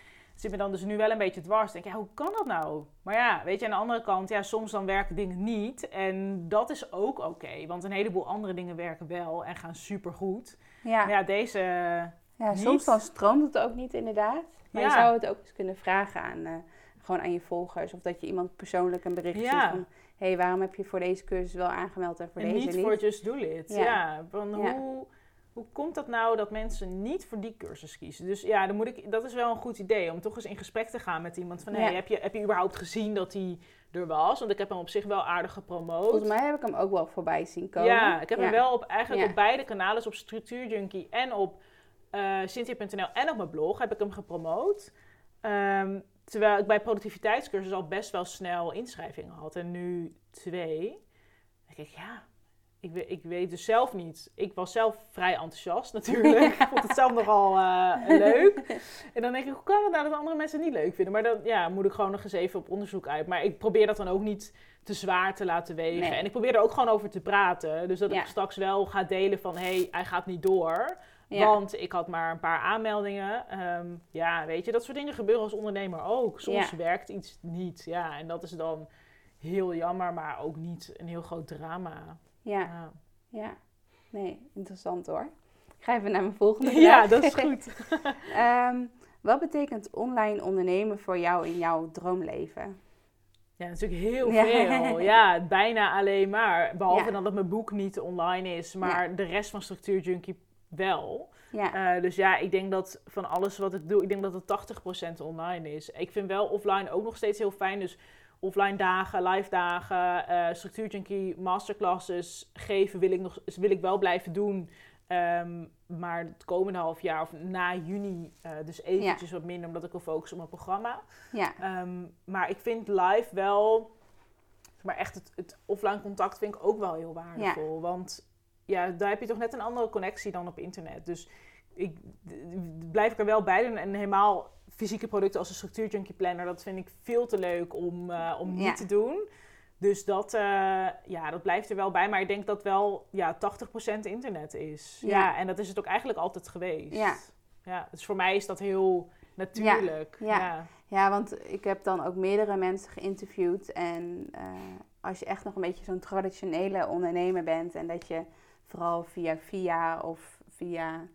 zit me dan dus nu wel een beetje dwars. Denk je, ja, hoe kan dat nou? Maar ja, weet je, aan de andere kant, ja, soms dan werken dingen niet. En dat is ook oké, want een heleboel andere dingen werken wel en gaan supergoed. ja. Maar ja, deze, ja niet. soms dan stroomt het ook niet inderdaad. Maar Ja. je zou het ook eens kunnen vragen aan, eh, gewoon aan je volgers. Of dat je iemand persoonlijk een berichtje Ja. stuurt van... Hé, hey, waarom heb je voor deze cursus wel aangemeld en voor En deze niet niet? voor Just Do It. Ja. Ja. van Ja. Hoe, hoe komt dat nou dat mensen niet voor die cursus kiezen? Dus ja, dan moet ik, dat is wel een goed idee om toch eens in gesprek te gaan met iemand. Van, Ja. hey, heb, je, heb je überhaupt gezien dat hij er was? Want ik heb hem op zich wel aardig gepromoot. Volgens mij heb ik hem ook wel voorbij zien komen. Ja, ik heb hem wel op, eigenlijk Ja. op beide kanalen, dus op Structuur Junkie en op eh Cynthia.nl en op mijn blog heb ik hem gepromoot. Ehm, terwijl ik bij productiviteitscursus al best wel snel inschrijvingen had. En nu twee. Dan denk ik, ja, ik weet, ik weet dus zelf niet. Ik was zelf vrij enthousiast natuurlijk. Ik vond het zelf nogal eh, leuk. En dan denk ik, hoe kan het nou dat andere mensen het niet leuk vinden? Maar dan ja, moet ik gewoon nog eens even op onderzoek uit. Maar ik probeer dat dan ook niet te zwaar te laten wegen. Nee. En ik probeer er ook gewoon over te praten. Dus dat Ja. ik straks wel ga delen van, hé, hey, hij gaat niet door. Ja. Want ik had maar een paar aanmeldingen. Ehm, ja, weet je, dat soort dingen gebeuren als ondernemer ook. Soms werkt iets niet. Ja, en dat is dan heel jammer, maar ook niet een heel groot drama. Ja, Ja, ja. Nee, interessant hoor. Ik ga even naar mijn volgende vraag. ja dat is goed. Ehm, wat betekent online ondernemen voor jou in jouw droomleven? Ja, natuurlijk heel Ja. veel. Ja, bijna alleen maar. Behalve Ja. dan dat mijn boek niet online is, maar de rest van Structuur Junkie wel. Ja, Eh, dus ja, ik denk dat van alles wat ik doe, ik denk dat het 80% online is. Ik vind wel offline ook nog steeds heel fijn. Dus offline dagen, live dagen, eh Structuur Junkie masterclasses geven wil ik, nog, wil ik wel blijven doen. Ehm, maar het komende half jaar of na juni eh, dus eventjes wat minder, omdat ik wil focussen op mijn programma. ja, Ehm, maar ik vind live wel, maar echt het, het offline contact vind ik ook wel heel waardevol. Want ja, daar heb je toch net een andere connectie dan op internet. Dus ik blijf ik er wel bij doen. En helemaal fysieke producten als een structuur junkie planner, dat vind ik veel te leuk om, eh, om niet Ja. te doen. Dus dat, eh, ja, dat blijft er wel bij. Maar ik denk dat wel ja, 80% internet is. Ja. Ja. en dat is het ook eigenlijk altijd geweest. Ja. ja dus voor mij is dat heel natuurlijk. ja. ja. ja, want ik heb dan ook meerdere mensen geïnterviewd. En eh, als je echt nog een beetje zo'n traditionele ondernemer bent en dat je vooral via via of via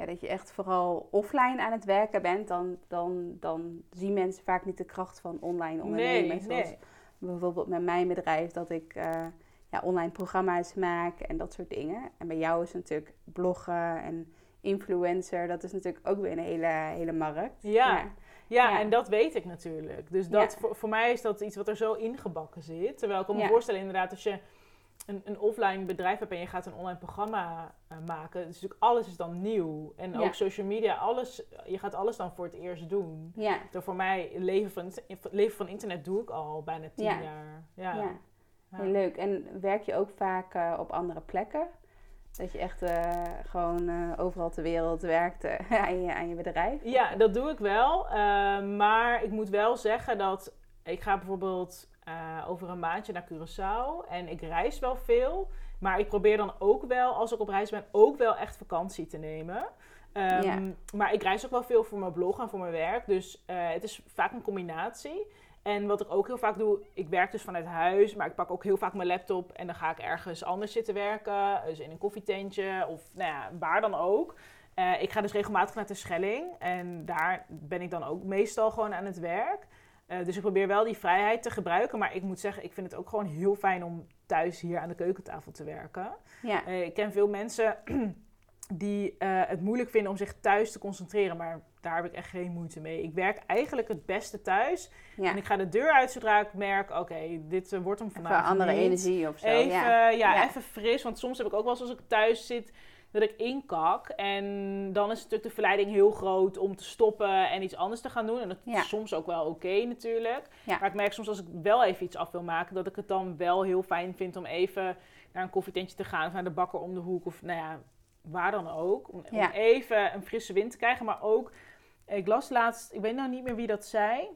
ja, dat je echt vooral offline aan het werken bent, dan, dan, dan zien mensen vaak niet de kracht van online ondernemen. Nee, Zoals nee. bijvoorbeeld met mijn bedrijf, dat ik eh, ja, online programma's maak en dat soort dingen. En bij jou is natuurlijk bloggen en influencer, dat is natuurlijk ook weer een hele, hele markt. Ja. Ja, Ja. en dat weet ik natuurlijk. Dus dat, Ja. voor, voor mij is dat iets wat er zo ingebakken zit. Terwijl ik kan me voorstellen inderdaad, als je een, een offline bedrijf hebt en je gaat een online programma eh, maken. Dus natuurlijk alles is dan nieuw. En Ja. ook social media, alles, je gaat alles dan voor het eerst doen. Ja, Door voor mij, leven van, leven van internet doe ik al bijna tien Ja. jaar. Ja. ja. Heel leuk. En werk je ook vaak eh, op andere plekken? Dat je echt eh, gewoon overal ter wereld werkt eh, aan, je, aan je bedrijf? Ja, dat doe ik wel. Maar ik moet wel zeggen dat ik ga bijvoorbeeld eh, over een maandje naar Curaçao. En ik reis wel veel. Maar ik probeer dan ook wel, als ik op reis ben, ook wel echt vakantie te nemen. Ehm. Maar ik reis ook wel veel voor mijn blog en voor mijn werk. Dus eh, het is vaak een combinatie. En wat ik ook heel vaak doe, ik werk dus vanuit huis, maar ik pak ook heel vaak mijn laptop en dan ga ik ergens anders zitten werken. Dus in een koffietentje of nou ja, waar dan ook. Eh, ik ga dus regelmatig naar de Schelling en daar ben ik dan ook meestal gewoon aan het werk. Eh, dus ik probeer wel die vrijheid te gebruiken, maar ik moet zeggen, ik vind het ook gewoon heel fijn om thuis hier aan de keukentafel te werken. Ja, Eh, ik ken veel mensen die eh, het moeilijk vinden om zich thuis te concentreren, maar daar heb ik echt geen moeite mee. Ik werk eigenlijk het beste thuis ja. en ik ga de deur uit zodra ik merk, oké, dit wordt hem Even vandaag andere niet. energie of zo. Even, ja. ja. Ja. even fris, want soms heb ik ook wel eens als ik thuis zit dat ik inkak en dan is natuurlijk de verleiding heel groot om te stoppen en iets anders te gaan doen en dat Ja. is soms ook wel oké natuurlijk. Ja. Maar ik merk soms als ik wel even iets af wil maken, dat ik het dan wel heel fijn vind om even naar een koffietentje te gaan of naar de bakker om de hoek of nou ja, waar dan ook. Om, even een frisse wind te krijgen, maar ook, ik las laatst, ik weet nou niet meer wie dat zei,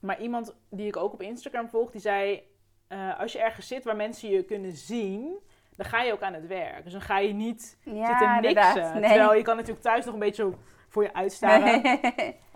maar iemand die ik ook op Instagram volg, die zei, eh, als je ergens zit waar mensen je kunnen zien, dan ga je ook aan het werk. Dus dan ga je niet Ja, zitten niksen. Nee. Terwijl je kan natuurlijk thuis nog een beetje voor je uitstaren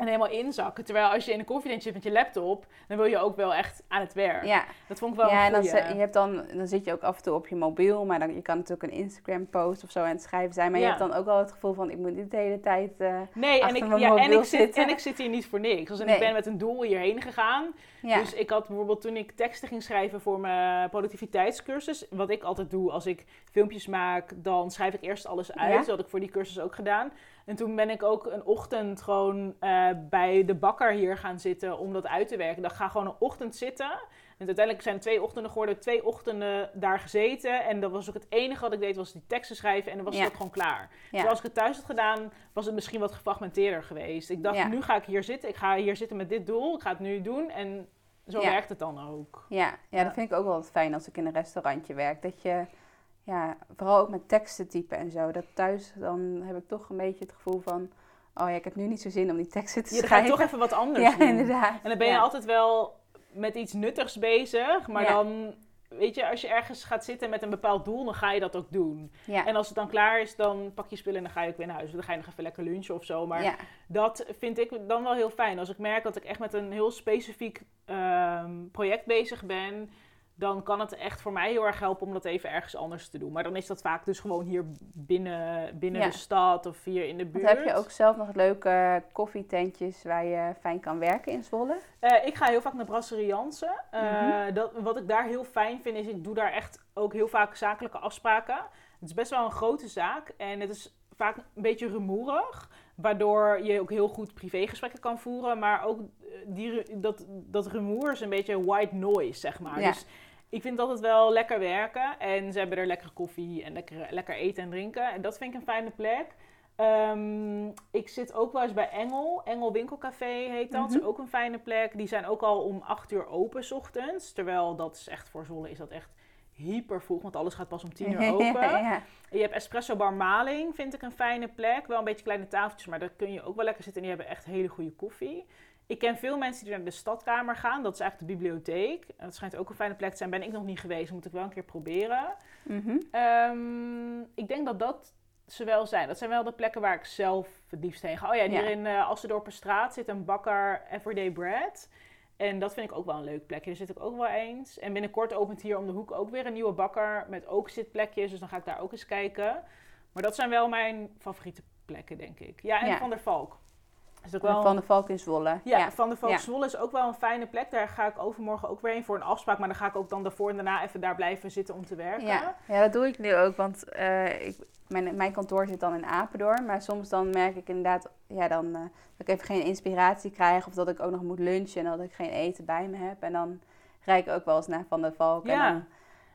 en helemaal inzakken. Terwijl als je in een koffietentje zit met je laptop, dan wil je ook wel echt aan het werk. ja, Dat vond ik wel ja en een dan, je hebt dan, dan zit je ook af en toe op je mobiel, maar dan, je kan natuurlijk een Instagram post of zo aan het schrijven zijn. Maar Ja. je hebt dan ook wel het gevoel van, ik moet niet de hele tijd... eh, Nee, en ik, mijn ja, en, ik zit, zitten. en ik zit hier niet voor niks. Dus Nee. ik ben met een doel hierheen gegaan. ja, Dus ik had bijvoorbeeld toen ik teksten ging schrijven voor mijn productiviteitscursus. Wat ik altijd doe als ik filmpjes maak, dan schrijf ik eerst alles uit. Ja? Dat had ik voor die cursus ook gedaan. En toen ben ik ook een ochtend gewoon eh, bij de bakker hier gaan zitten om dat uit te werken. Dan ga gewoon een ochtend zitten. En uiteindelijk zijn twee ochtenden geworden, twee ochtenden daar gezeten. En dat was ook het enige wat ik deed, was die teksten schrijven. En dan was Ja. het ook gewoon klaar. ja. Terwijl als ik het thuis had gedaan, was het misschien wat gefragmenteerder geweest. Ik dacht, Ja. nu ga ik hier zitten. Ik ga hier zitten met dit doel. Ik ga het nu doen. En zo werkt het dan ook. Ja, ja, Ja. dat vind ik ook wel wat fijn als ik in een restaurantje werk. Dat je, ja, vooral ook met teksten typen en zo. Dat thuis, dan heb ik toch een beetje het gevoel van... Oh ja, ik heb nu niet zo zin om die teksten te Je gaat schrijven. toch even wat anders ja, doen. inderdaad. En dan ben je ja. altijd wel met iets nuttigs bezig. Maar Ja. dan, weet je, als je ergens gaat zitten met een bepaald doel, dan ga je dat ook doen. Ja, En als het dan klaar is, dan pak je spullen en dan ga je ook weer naar huis. Dan ga je nog even lekker lunchen of zo. Maar dat vind ik dan wel heel fijn. Als ik merk dat ik echt met een heel specifiek ehm, project bezig ben, dan kan het echt voor mij heel erg helpen om dat even ergens anders te doen. Maar dan is dat vaak dus gewoon hier binnen, binnen Ja. de stad of hier in de buurt. Want heb je ook zelf nog leuke koffietentjes waar je fijn kan werken in Zwolle? Eh, ik ga heel vaak naar Brasserie Jansen. Eh, Mhm. wat ik daar heel fijn vind, is ik doe daar echt ook heel vaak zakelijke afspraken. Het is best wel een grote zaak en het is vaak een beetje rumoerig. Waardoor je ook heel goed privégesprekken kan voeren. Maar ook eh, die, dat, dat rumoer is een beetje white noise, zeg maar. Ja. Dus ik vind altijd wel lekker werken. En ze hebben er lekkere koffie en lekker, lekker eten en drinken. En dat vind ik een fijne plek. Ehm, ik zit ook wel eens bij Engel. Engel Winkelcafé heet dat. Mhm. Dat is ook een fijne plek. Die zijn ook al om 8 uur open 's ochtends. Terwijl dat is echt voor Zwolle is dat echt hyper vroeg. Want alles gaat pas om 10 uur open. ja, je hebt Espresso Bar Maling, vind ik een fijne plek. Wel een beetje kleine tafeltjes, maar daar kun je ook wel lekker zitten. En die hebben echt hele goede koffie. Ik ken veel mensen die naar de stadkamer gaan. Dat is eigenlijk de bibliotheek. Dat schijnt ook een fijne plek te zijn. Ben ik nog niet geweest, moet ik wel een keer proberen. Mhm. Ehm, ik denk dat dat ze wel zijn. Dat zijn wel de plekken waar ik zelf het liefst heen ga. Oh ja, hier Ja. in uh, Assendorperstraat zit een bakker Everyday Bread. En dat vind ik ook wel een leuk plekje. Daar zit ik ook wel eens. En binnenkort opent hier om de hoek ook weer een nieuwe bakker met ook zitplekjes. Dus dan ga ik daar ook eens kijken. Maar dat zijn wel mijn favoriete plekken, denk ik. Ja, en Ja. Van der Valk. Is ook wel... Van de Valk in Zwolle. Ja, Van der Valk Ja. Zwolle is ook wel een fijne plek. Daar ga ik overmorgen ook weer heen voor een afspraak. Maar dan ga ik ook dan daarvoor en daarna even daar blijven zitten om te werken. Ja, ja, dat doe ik nu ook. Want eh, ik, mijn, mijn kantoor zit dan in Apeldoorn. Maar soms dan merk ik inderdaad ja, dan, eh, dat ik even geen inspiratie krijg. Of dat ik ook nog moet lunchen en dat ik geen eten bij me heb. En dan rijd ik ook wel eens naar Van der Valk. Ja,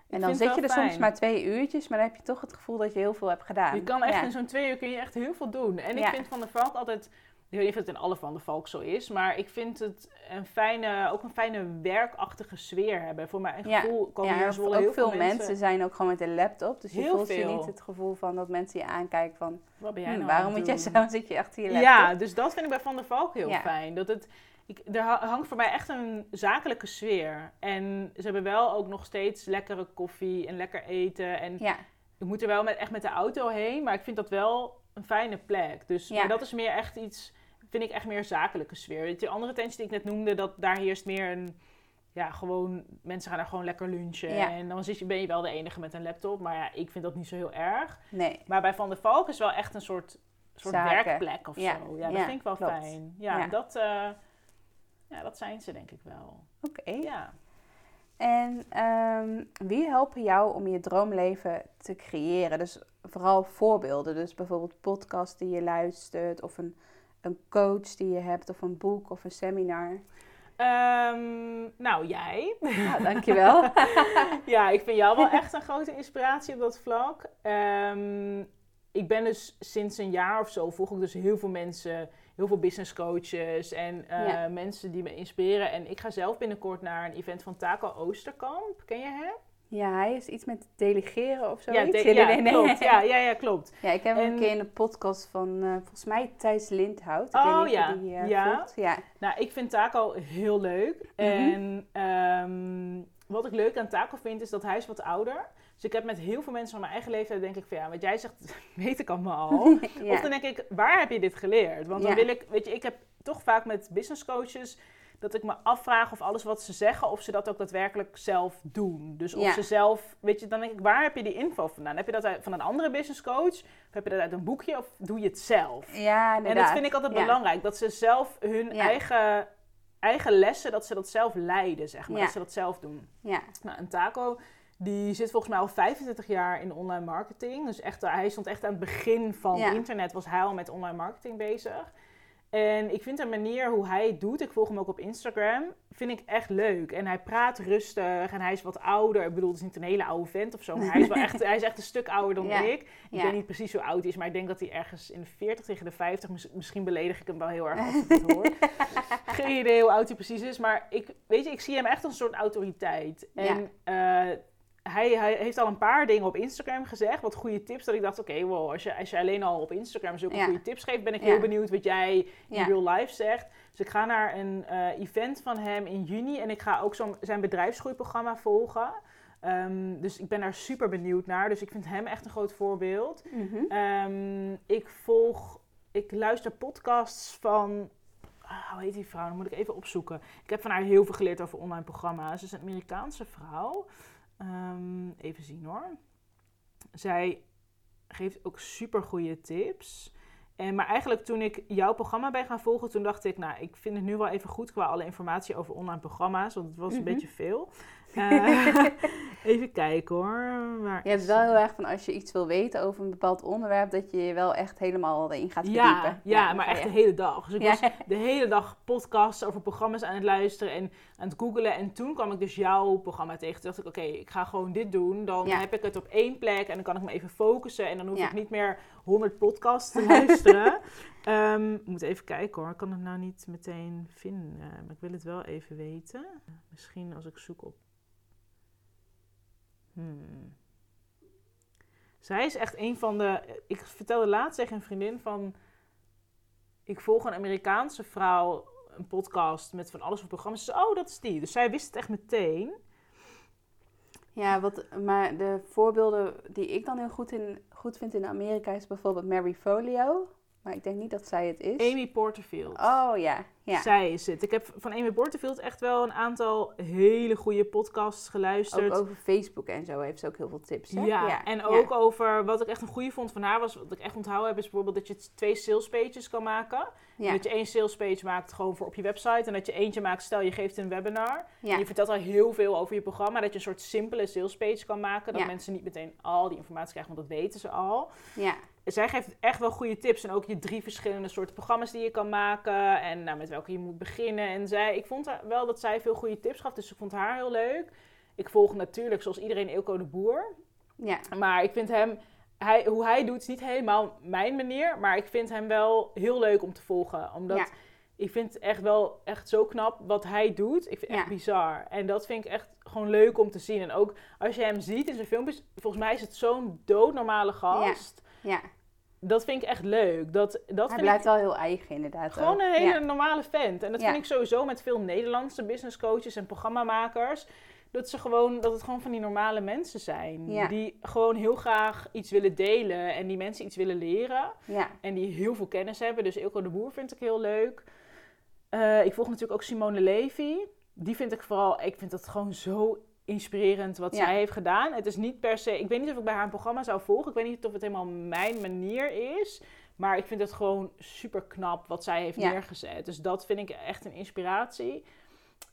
en dan, en zit je er soms maar twee uurtjes. Maar dan heb je toch het gevoel dat je heel veel hebt gedaan. Je kan echt ja. in zo'n twee uur kun je echt heel veel doen. En ik vind Van der Valk altijd... Ik weet niet of het in alle Van der Valk zo is. Maar ik vind het een fijne, ook een fijne werkachtige sfeer hebben. Voor mijn Ja. gevoel komen Ja, hier in ook heel veel veel mensen. zijn ook gewoon met een laptop. Dus je Heel voelt je niet het gevoel van dat mensen je aankijken van... Wat ben jij "Hm, nou waarom moet jij doen?" zo zit je achter je laptop? Ja, dus dat vind ik bij Van der Valk heel Ja. fijn. Dat het, ik, er ha- hangt voor mij echt een zakelijke sfeer. En ze hebben wel ook nog steeds lekkere koffie en lekker eten. En Ja, ik moet er wel met, echt met de auto heen, maar ik vind dat wel een fijne plek. Dus Ja. maar dat is meer echt iets, vind ik echt meer zakelijke sfeer. De andere tentjes die ik net noemde, dat, daar heerst meer een, ja, gewoon, mensen gaan daar gewoon lekker lunchen. Ja. En dan zit je, ben je wel de enige met een laptop, maar ja, ik vind dat niet zo heel erg. nee. Maar bij Van der Valk is wel echt een soort, soort Zaken. werkplek of Ja. zo. Ja, dat Ja, vind ik wel klopt. fijn. Ja, Ja. Dat, eh, ja, dat zijn ze denk ik wel. Oké. Ja. En ehm, wie helpen jou om je droomleven te creëren? Dus vooral voorbeelden. Dus bijvoorbeeld podcasts die je luistert, of een, een coach die je hebt, of een boek of een seminar. Ehm, nou, jij. Nou, dankjewel. ja, ik vind jou wel echt een grote inspiratie op dat vlak. Ehm, ik ben dus sinds een jaar of zo volg ik dus heel veel mensen, heel veel business coaches en eh, Ja. mensen die me inspireren. En ik ga zelf binnenkort naar een event van Taco Oosterkamp. Ken je hem? Ja, hij is iets met delegeren of zo. ja, de- ja, klopt. Ja, ja, ja, klopt. Ja, ik heb hem En- een keer in de podcast van, eh, volgens mij, Thijs Lindhout. Ik Oh, weet ja. die eh, Ja. Ja. Nou, ik vind taco heel leuk. Mhm. En ehm, wat ik leuk aan taco vind, is dat hij is wat ouder. Dus ik heb met heel veel mensen van mijn eigen leeftijd, denk ik van ja, wat jij zegt, weet ik allemaal al. ja. Of dan denk ik, waar heb je dit geleerd? Want dan wil ik, weet je, ik heb toch vaak met business coaches dat ik me afvraag of alles wat ze zeggen, of ze dat ook daadwerkelijk zelf doen. Dus of Ja. ze zelf, weet je, dan denk ik, waar heb je die info vandaan? Heb je dat uit, van een andere business coach? Of heb je dat uit een boekje? Of doe je het zelf? ja, En inderdaad. dat vind ik altijd Ja. belangrijk. Dat ze zelf hun Ja. eigen, eigen lessen, dat ze dat zelf leiden, zeg maar. Dat ze dat zelf doen. Ja. Nou, en Taco, die zit volgens mij al 25 jaar in online marketing. Dus echt, hij stond echt aan het begin van internet, was hij al met online marketing bezig. En ik vind de manier hoe hij het doet, ik volg hem ook op Instagram, vind ik echt leuk. En hij praat rustig en hij is wat ouder. Ik bedoel, het is niet een hele oude vent of zo, maar hij is, wel echt, hij is echt een stuk ouder dan Ja. ik. Ik Ja. weet niet precies hoe oud hij is, maar ik denk dat hij ergens in de 40 tegen de 50, mis- misschien beledig ik hem wel heel erg als ik het hoor. Geen idee hoe oud hij precies is, maar ik, weet je, ik zie hem echt als een soort autoriteit. En eh, hij, hij heeft al een paar dingen op Instagram gezegd, wat goede tips, dat ik dacht, oké, wow, als je, als je alleen al op Instagram zulke Ja. goede tips geeft, ben ik heel benieuwd wat jij in real life zegt. Dus ik ga naar een eh, event van hem in juni en ik ga ook zo'n- zijn bedrijfsgroeiprogramma volgen. Ehm, dus ik ben daar super benieuwd naar. Dus ik vind hem echt een groot voorbeeld. Mhm. Ehm, ik volg, ik luister podcasts van, ah, hoe heet die vrouw? Dan moet ik even opzoeken. Ik heb van haar heel veel geleerd over online programma's. Ze is een Amerikaanse vrouw. Ehm, even zien hoor. Zij geeft ook super goede tips. En, maar eigenlijk toen ik jouw programma ben gaan volgen, toen dacht ik, nou, ik vind het nu wel even goed qua alle informatie over online programma's, want het was een Mhm. beetje veel. Eh, even kijken hoor. Waar Je hebt wel heel erg van als je iets wil weten over een bepaald onderwerp, dat je je wel echt helemaal erin gaat Ja, verdiepen. ja, maar echt je- de hele dag. Dus ik Ja. was de hele dag podcasts over programma's aan het luisteren en aan het googelen. En toen kwam ik dus jouw programma tegen. Toen dacht ik, oké, ik ga gewoon dit doen. Dan Ja. heb ik het op één plek en dan kan ik me even focussen. En dan hoef ik niet meer 100 podcasts te luisteren. Ehm, ik moet even kijken hoor. Ik kan het nou niet meteen vinden. Maar ik wil het wel even weten. Misschien als ik zoek op... Hmm. Zij is echt een van de. Ik vertelde laatst tegen een vriendin van. Ik volg een Amerikaanse vrouw een podcast met van alles voor programma's. Ze zei, oh, dat is die. Dus zij wist het echt meteen. Ja, wat, maar de voorbeelden die ik dan heel goed, in, goed vind in Amerika is bijvoorbeeld Mary Folio. Maar ik denk niet dat zij het is. Amy Porterfield. Oh ja, Ja. Zij is het. Ik heb van Amy Bortenfield echt wel een aantal hele goede podcasts geluisterd. Ook over Facebook en zo heeft ze ook heel veel tips. Hè? Ja, en ook over wat ik echt een goede vond van haar was, wat ik echt onthouden heb, is bijvoorbeeld dat je twee sales pages kan maken. Dat je één sales page maakt gewoon voor op je website en dat je eentje maakt, stel je geeft een webinar. En je vertelt al heel veel over je programma, dat je een soort simpele sales page kan maken, dat mensen niet meteen al die informatie krijgen, want dat weten ze al. ja. Zij geeft echt wel goede tips en ook je drie verschillende soorten programma's die je kan maken en nou, met welke je moet beginnen. En zij, ik vond wel dat zij veel goede tips gaf, dus ik vond haar heel leuk. Ik volg natuurlijk, zoals iedereen, Ilko de Boer. ja. Maar ik vind hem, hij, hoe hij doet, is niet helemaal mijn manier. Maar ik vind hem wel heel leuk om te volgen. Omdat Ja. ik vind echt wel echt zo knap wat hij doet. Ik vind het echt Ja. bizar. En dat vind ik echt gewoon leuk om te zien. En ook als je hem ziet in zijn filmpjes, volgens mij is het zo'n doodnormale gast. ja. Dat vind ik echt leuk. Dat, dat Hij blijft ik wel heel eigen inderdaad. gewoon een hele Ja. normale vent. En dat Ja. vind ik sowieso met veel Nederlandse business coaches en programmamakers. Dat, ze gewoon, dat het gewoon van die normale mensen zijn. Ja. Die gewoon heel graag iets willen delen en die mensen iets willen leren. En die heel veel kennis hebben. Dus Ilko de Boer vind ik heel leuk. Eh, ik volg natuurlijk ook Simone Levy. Die vind ik vooral, ik vind dat gewoon zo inspirerend wat Ja. zij heeft gedaan. Het is niet per se, ik weet niet of ik bij haar een programma zou volgen. Ik weet niet of het helemaal mijn manier is. Maar ik vind het gewoon super knap wat zij heeft Ja. neergezet. Dus dat vind ik echt een inspiratie.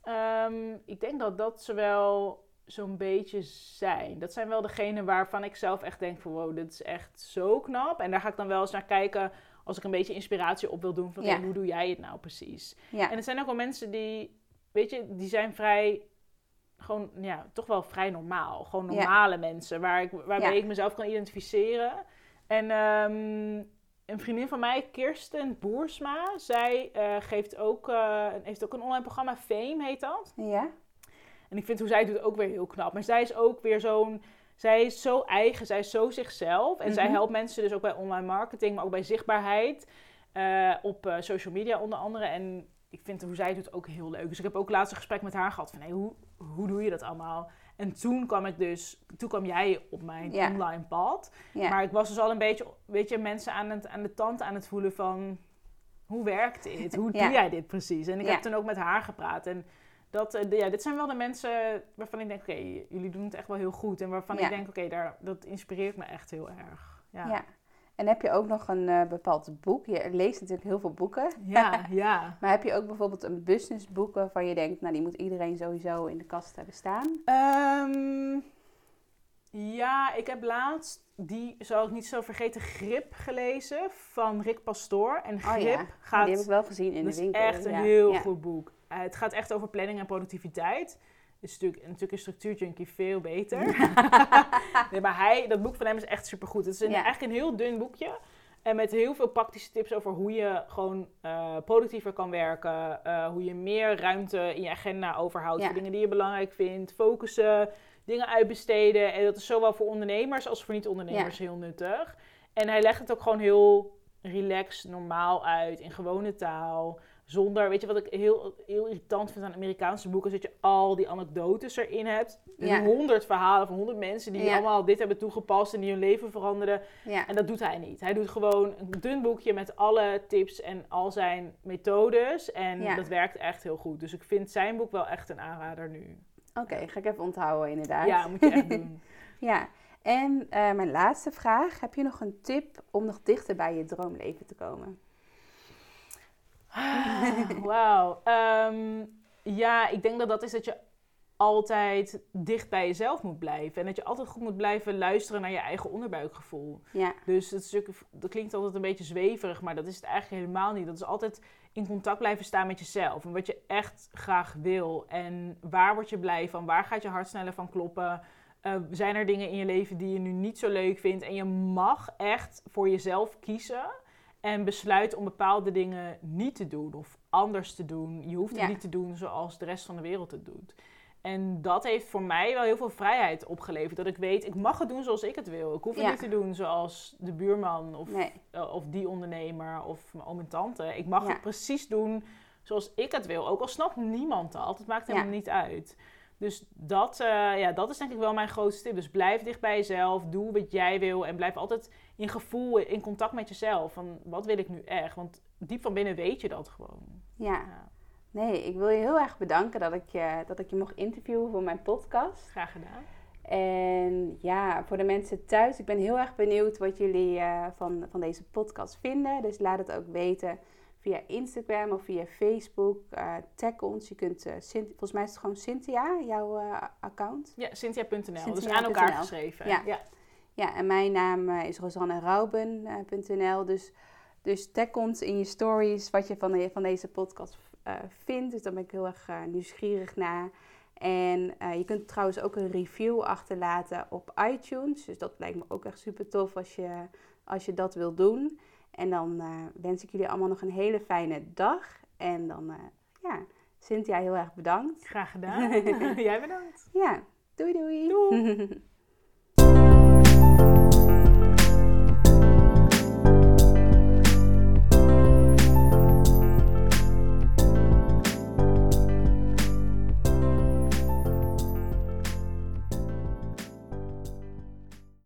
Ehm, ik denk dat dat ze wel zo'n beetje zijn. Dat zijn wel degenen waarvan ik zelf echt denk van wow, dit is echt zo knap. En daar ga ik dan wel eens naar kijken als ik een beetje inspiratie op wil doen. Van Ja. oké, hoe doe jij het nou precies? En het zijn ook wel mensen die, weet je, die zijn vrij, gewoon, ja, toch wel vrij normaal. Gewoon Ja. normale mensen waar ik, Ja. ik mezelf kan identificeren. En ehm, een vriendin van mij, Kirsten Boersma, zij eh, geeft ook, eh, heeft ook een online programma, Fame heet dat. Ja. En ik vind hoe zij het doet ook weer heel knap. Maar zij is ook weer zo'n... Zij is zo eigen, zij is zo zichzelf. En zij Mhm. helpt mensen dus ook bij online marketing, maar ook bij zichtbaarheid. eh, op social media onder andere. En ik vind hoe zij het doet ook heel leuk. Dus ik heb ook laatst een gesprek met haar gehad van... Hey, hoe, hoe doe je dat allemaal? En toen kwam ik dus... Toen kwam jij op mijn online pad. Maar ik was dus al een beetje, weet je, mensen aan, het, aan de tand aan het voelen van... Hoe werkt dit? Hoe Ja. doe jij dit precies? En ik heb toen ook met haar gepraat. En dat, eh, ja, dit zijn wel de mensen waarvan ik denk, oké, jullie doen het echt wel heel goed. En waarvan ik denk, oké, daar dat inspireert me echt heel erg. Ja, Ja. En heb je ook nog een eh, bepaald boek? Je leest natuurlijk heel veel boeken. ja. ja. Maar heb je ook bijvoorbeeld een businessboek waarvan je denkt, nou die moet iedereen sowieso in de kast hebben staan? Ehm, ja, ik heb laatst, die zal ik niet zo vergeten, Grip gelezen van Rick Pastoor. En Oh Grip ja, gaat die heb ik wel gezien in dat de is winkel. echt een ja. heel ja. goed boek. Eh, het gaat echt over planning en productiviteit. Is natuurlijk, natuurlijk een structuurjunkie veel beter. nee, maar hij, dat boek van hem is echt supergoed. Het is een, Ja. eigenlijk een heel dun boekje. En met heel veel praktische tips over hoe je gewoon eh, productiever kan werken. eh, hoe je meer ruimte in je agenda overhoudt Ja. voor dingen die je belangrijk vindt. Focussen, dingen uitbesteden. En dat is zowel voor ondernemers als voor niet-ondernemers heel nuttig. En hij legt het ook gewoon heel relaxed, normaal uit, in gewone taal. Zonder, weet je wat ik heel, heel irritant vind aan Amerikaanse boeken, is dat je al die anekdotes erin hebt. Dus Ja. honderd verhalen van honderd mensen die Ja. allemaal dit hebben toegepast en die hun leven veranderden. Ja. En dat doet hij niet. Hij doet gewoon een dun boekje met alle tips en al zijn methodes. En dat werkt echt heel goed. Dus ik vind zijn boek wel echt een aanrader nu. Oké, ga ik even onthouden inderdaad. Ja, moet je echt doen. Ja, en eh, mijn laatste vraag. Heb je nog een tip om nog dichter bij je droomleven te komen? Wauw. Ehm, ja, ik denk dat dat is dat je altijd dicht bij jezelf moet blijven. En dat je altijd goed moet blijven luisteren naar je eigen onderbuikgevoel. Ja, Dus dat, klinkt altijd een beetje zweverig, maar dat is het eigenlijk helemaal niet. Dat is altijd in contact blijven staan met jezelf. En wat je echt graag wil. En waar word je blij van? Waar gaat je hart sneller van kloppen? Eh, zijn er dingen in je leven die je nu niet zo leuk vindt? En je mag echt voor jezelf kiezen. En besluiten om bepaalde dingen niet te doen of anders te doen. Je hoeft het Ja. niet te doen zoals de rest van de wereld het doet. En dat heeft voor mij wel heel veel vrijheid opgeleverd. Dat ik weet, ik mag het doen zoals ik het wil. Ik hoef het Ja. niet te doen zoals de buurman of, nee. eh, of die ondernemer of mijn oom en tante. Ik mag Ja. het precies doen zoals ik het wil. Ook al snapt niemand dat. Het maakt helemaal niet uit. Dus dat, eh, ja, dat is denk ik wel mijn grootste tip. Dus blijf dicht bij jezelf. Doe wat jij wil. En blijf altijd in gevoel, in contact met jezelf. Van wat wil ik nu echt? Want diep van binnen weet je dat gewoon. Ja. Ja, Nee, ik wil je heel erg bedanken dat ik je, dat ik je mocht interviewen voor mijn podcast. graag gedaan. En ja, voor de mensen thuis, ik ben heel erg benieuwd wat jullie eh, van, van deze podcast vinden. Dus laat het ook weten via Instagram of via Facebook. Eh, tag ons. Je kunt, eh, volgens mij is het gewoon Cynthia, jouw account. Ja, Cynthia.nl. Dus Cynthia.nl. aan elkaar geschreven. Ja. ja. Ja, en mijn naam eh, is rosannerauben.nl. dus, dus tag ons in je stories wat je van, de, van deze podcast eh, vindt. Dus daar ben ik heel erg eh, nieuwsgierig naar. En eh, je kunt trouwens ook een review achterlaten op iTunes. Dus dat lijkt me ook echt super tof als je, als je dat wil doen. En dan eh, wens ik jullie allemaal nog een hele fijne dag. En dan, eh, ja, Cynthia, heel erg bedankt. Graag gedaan. Jij bedankt. Ja, doei doei.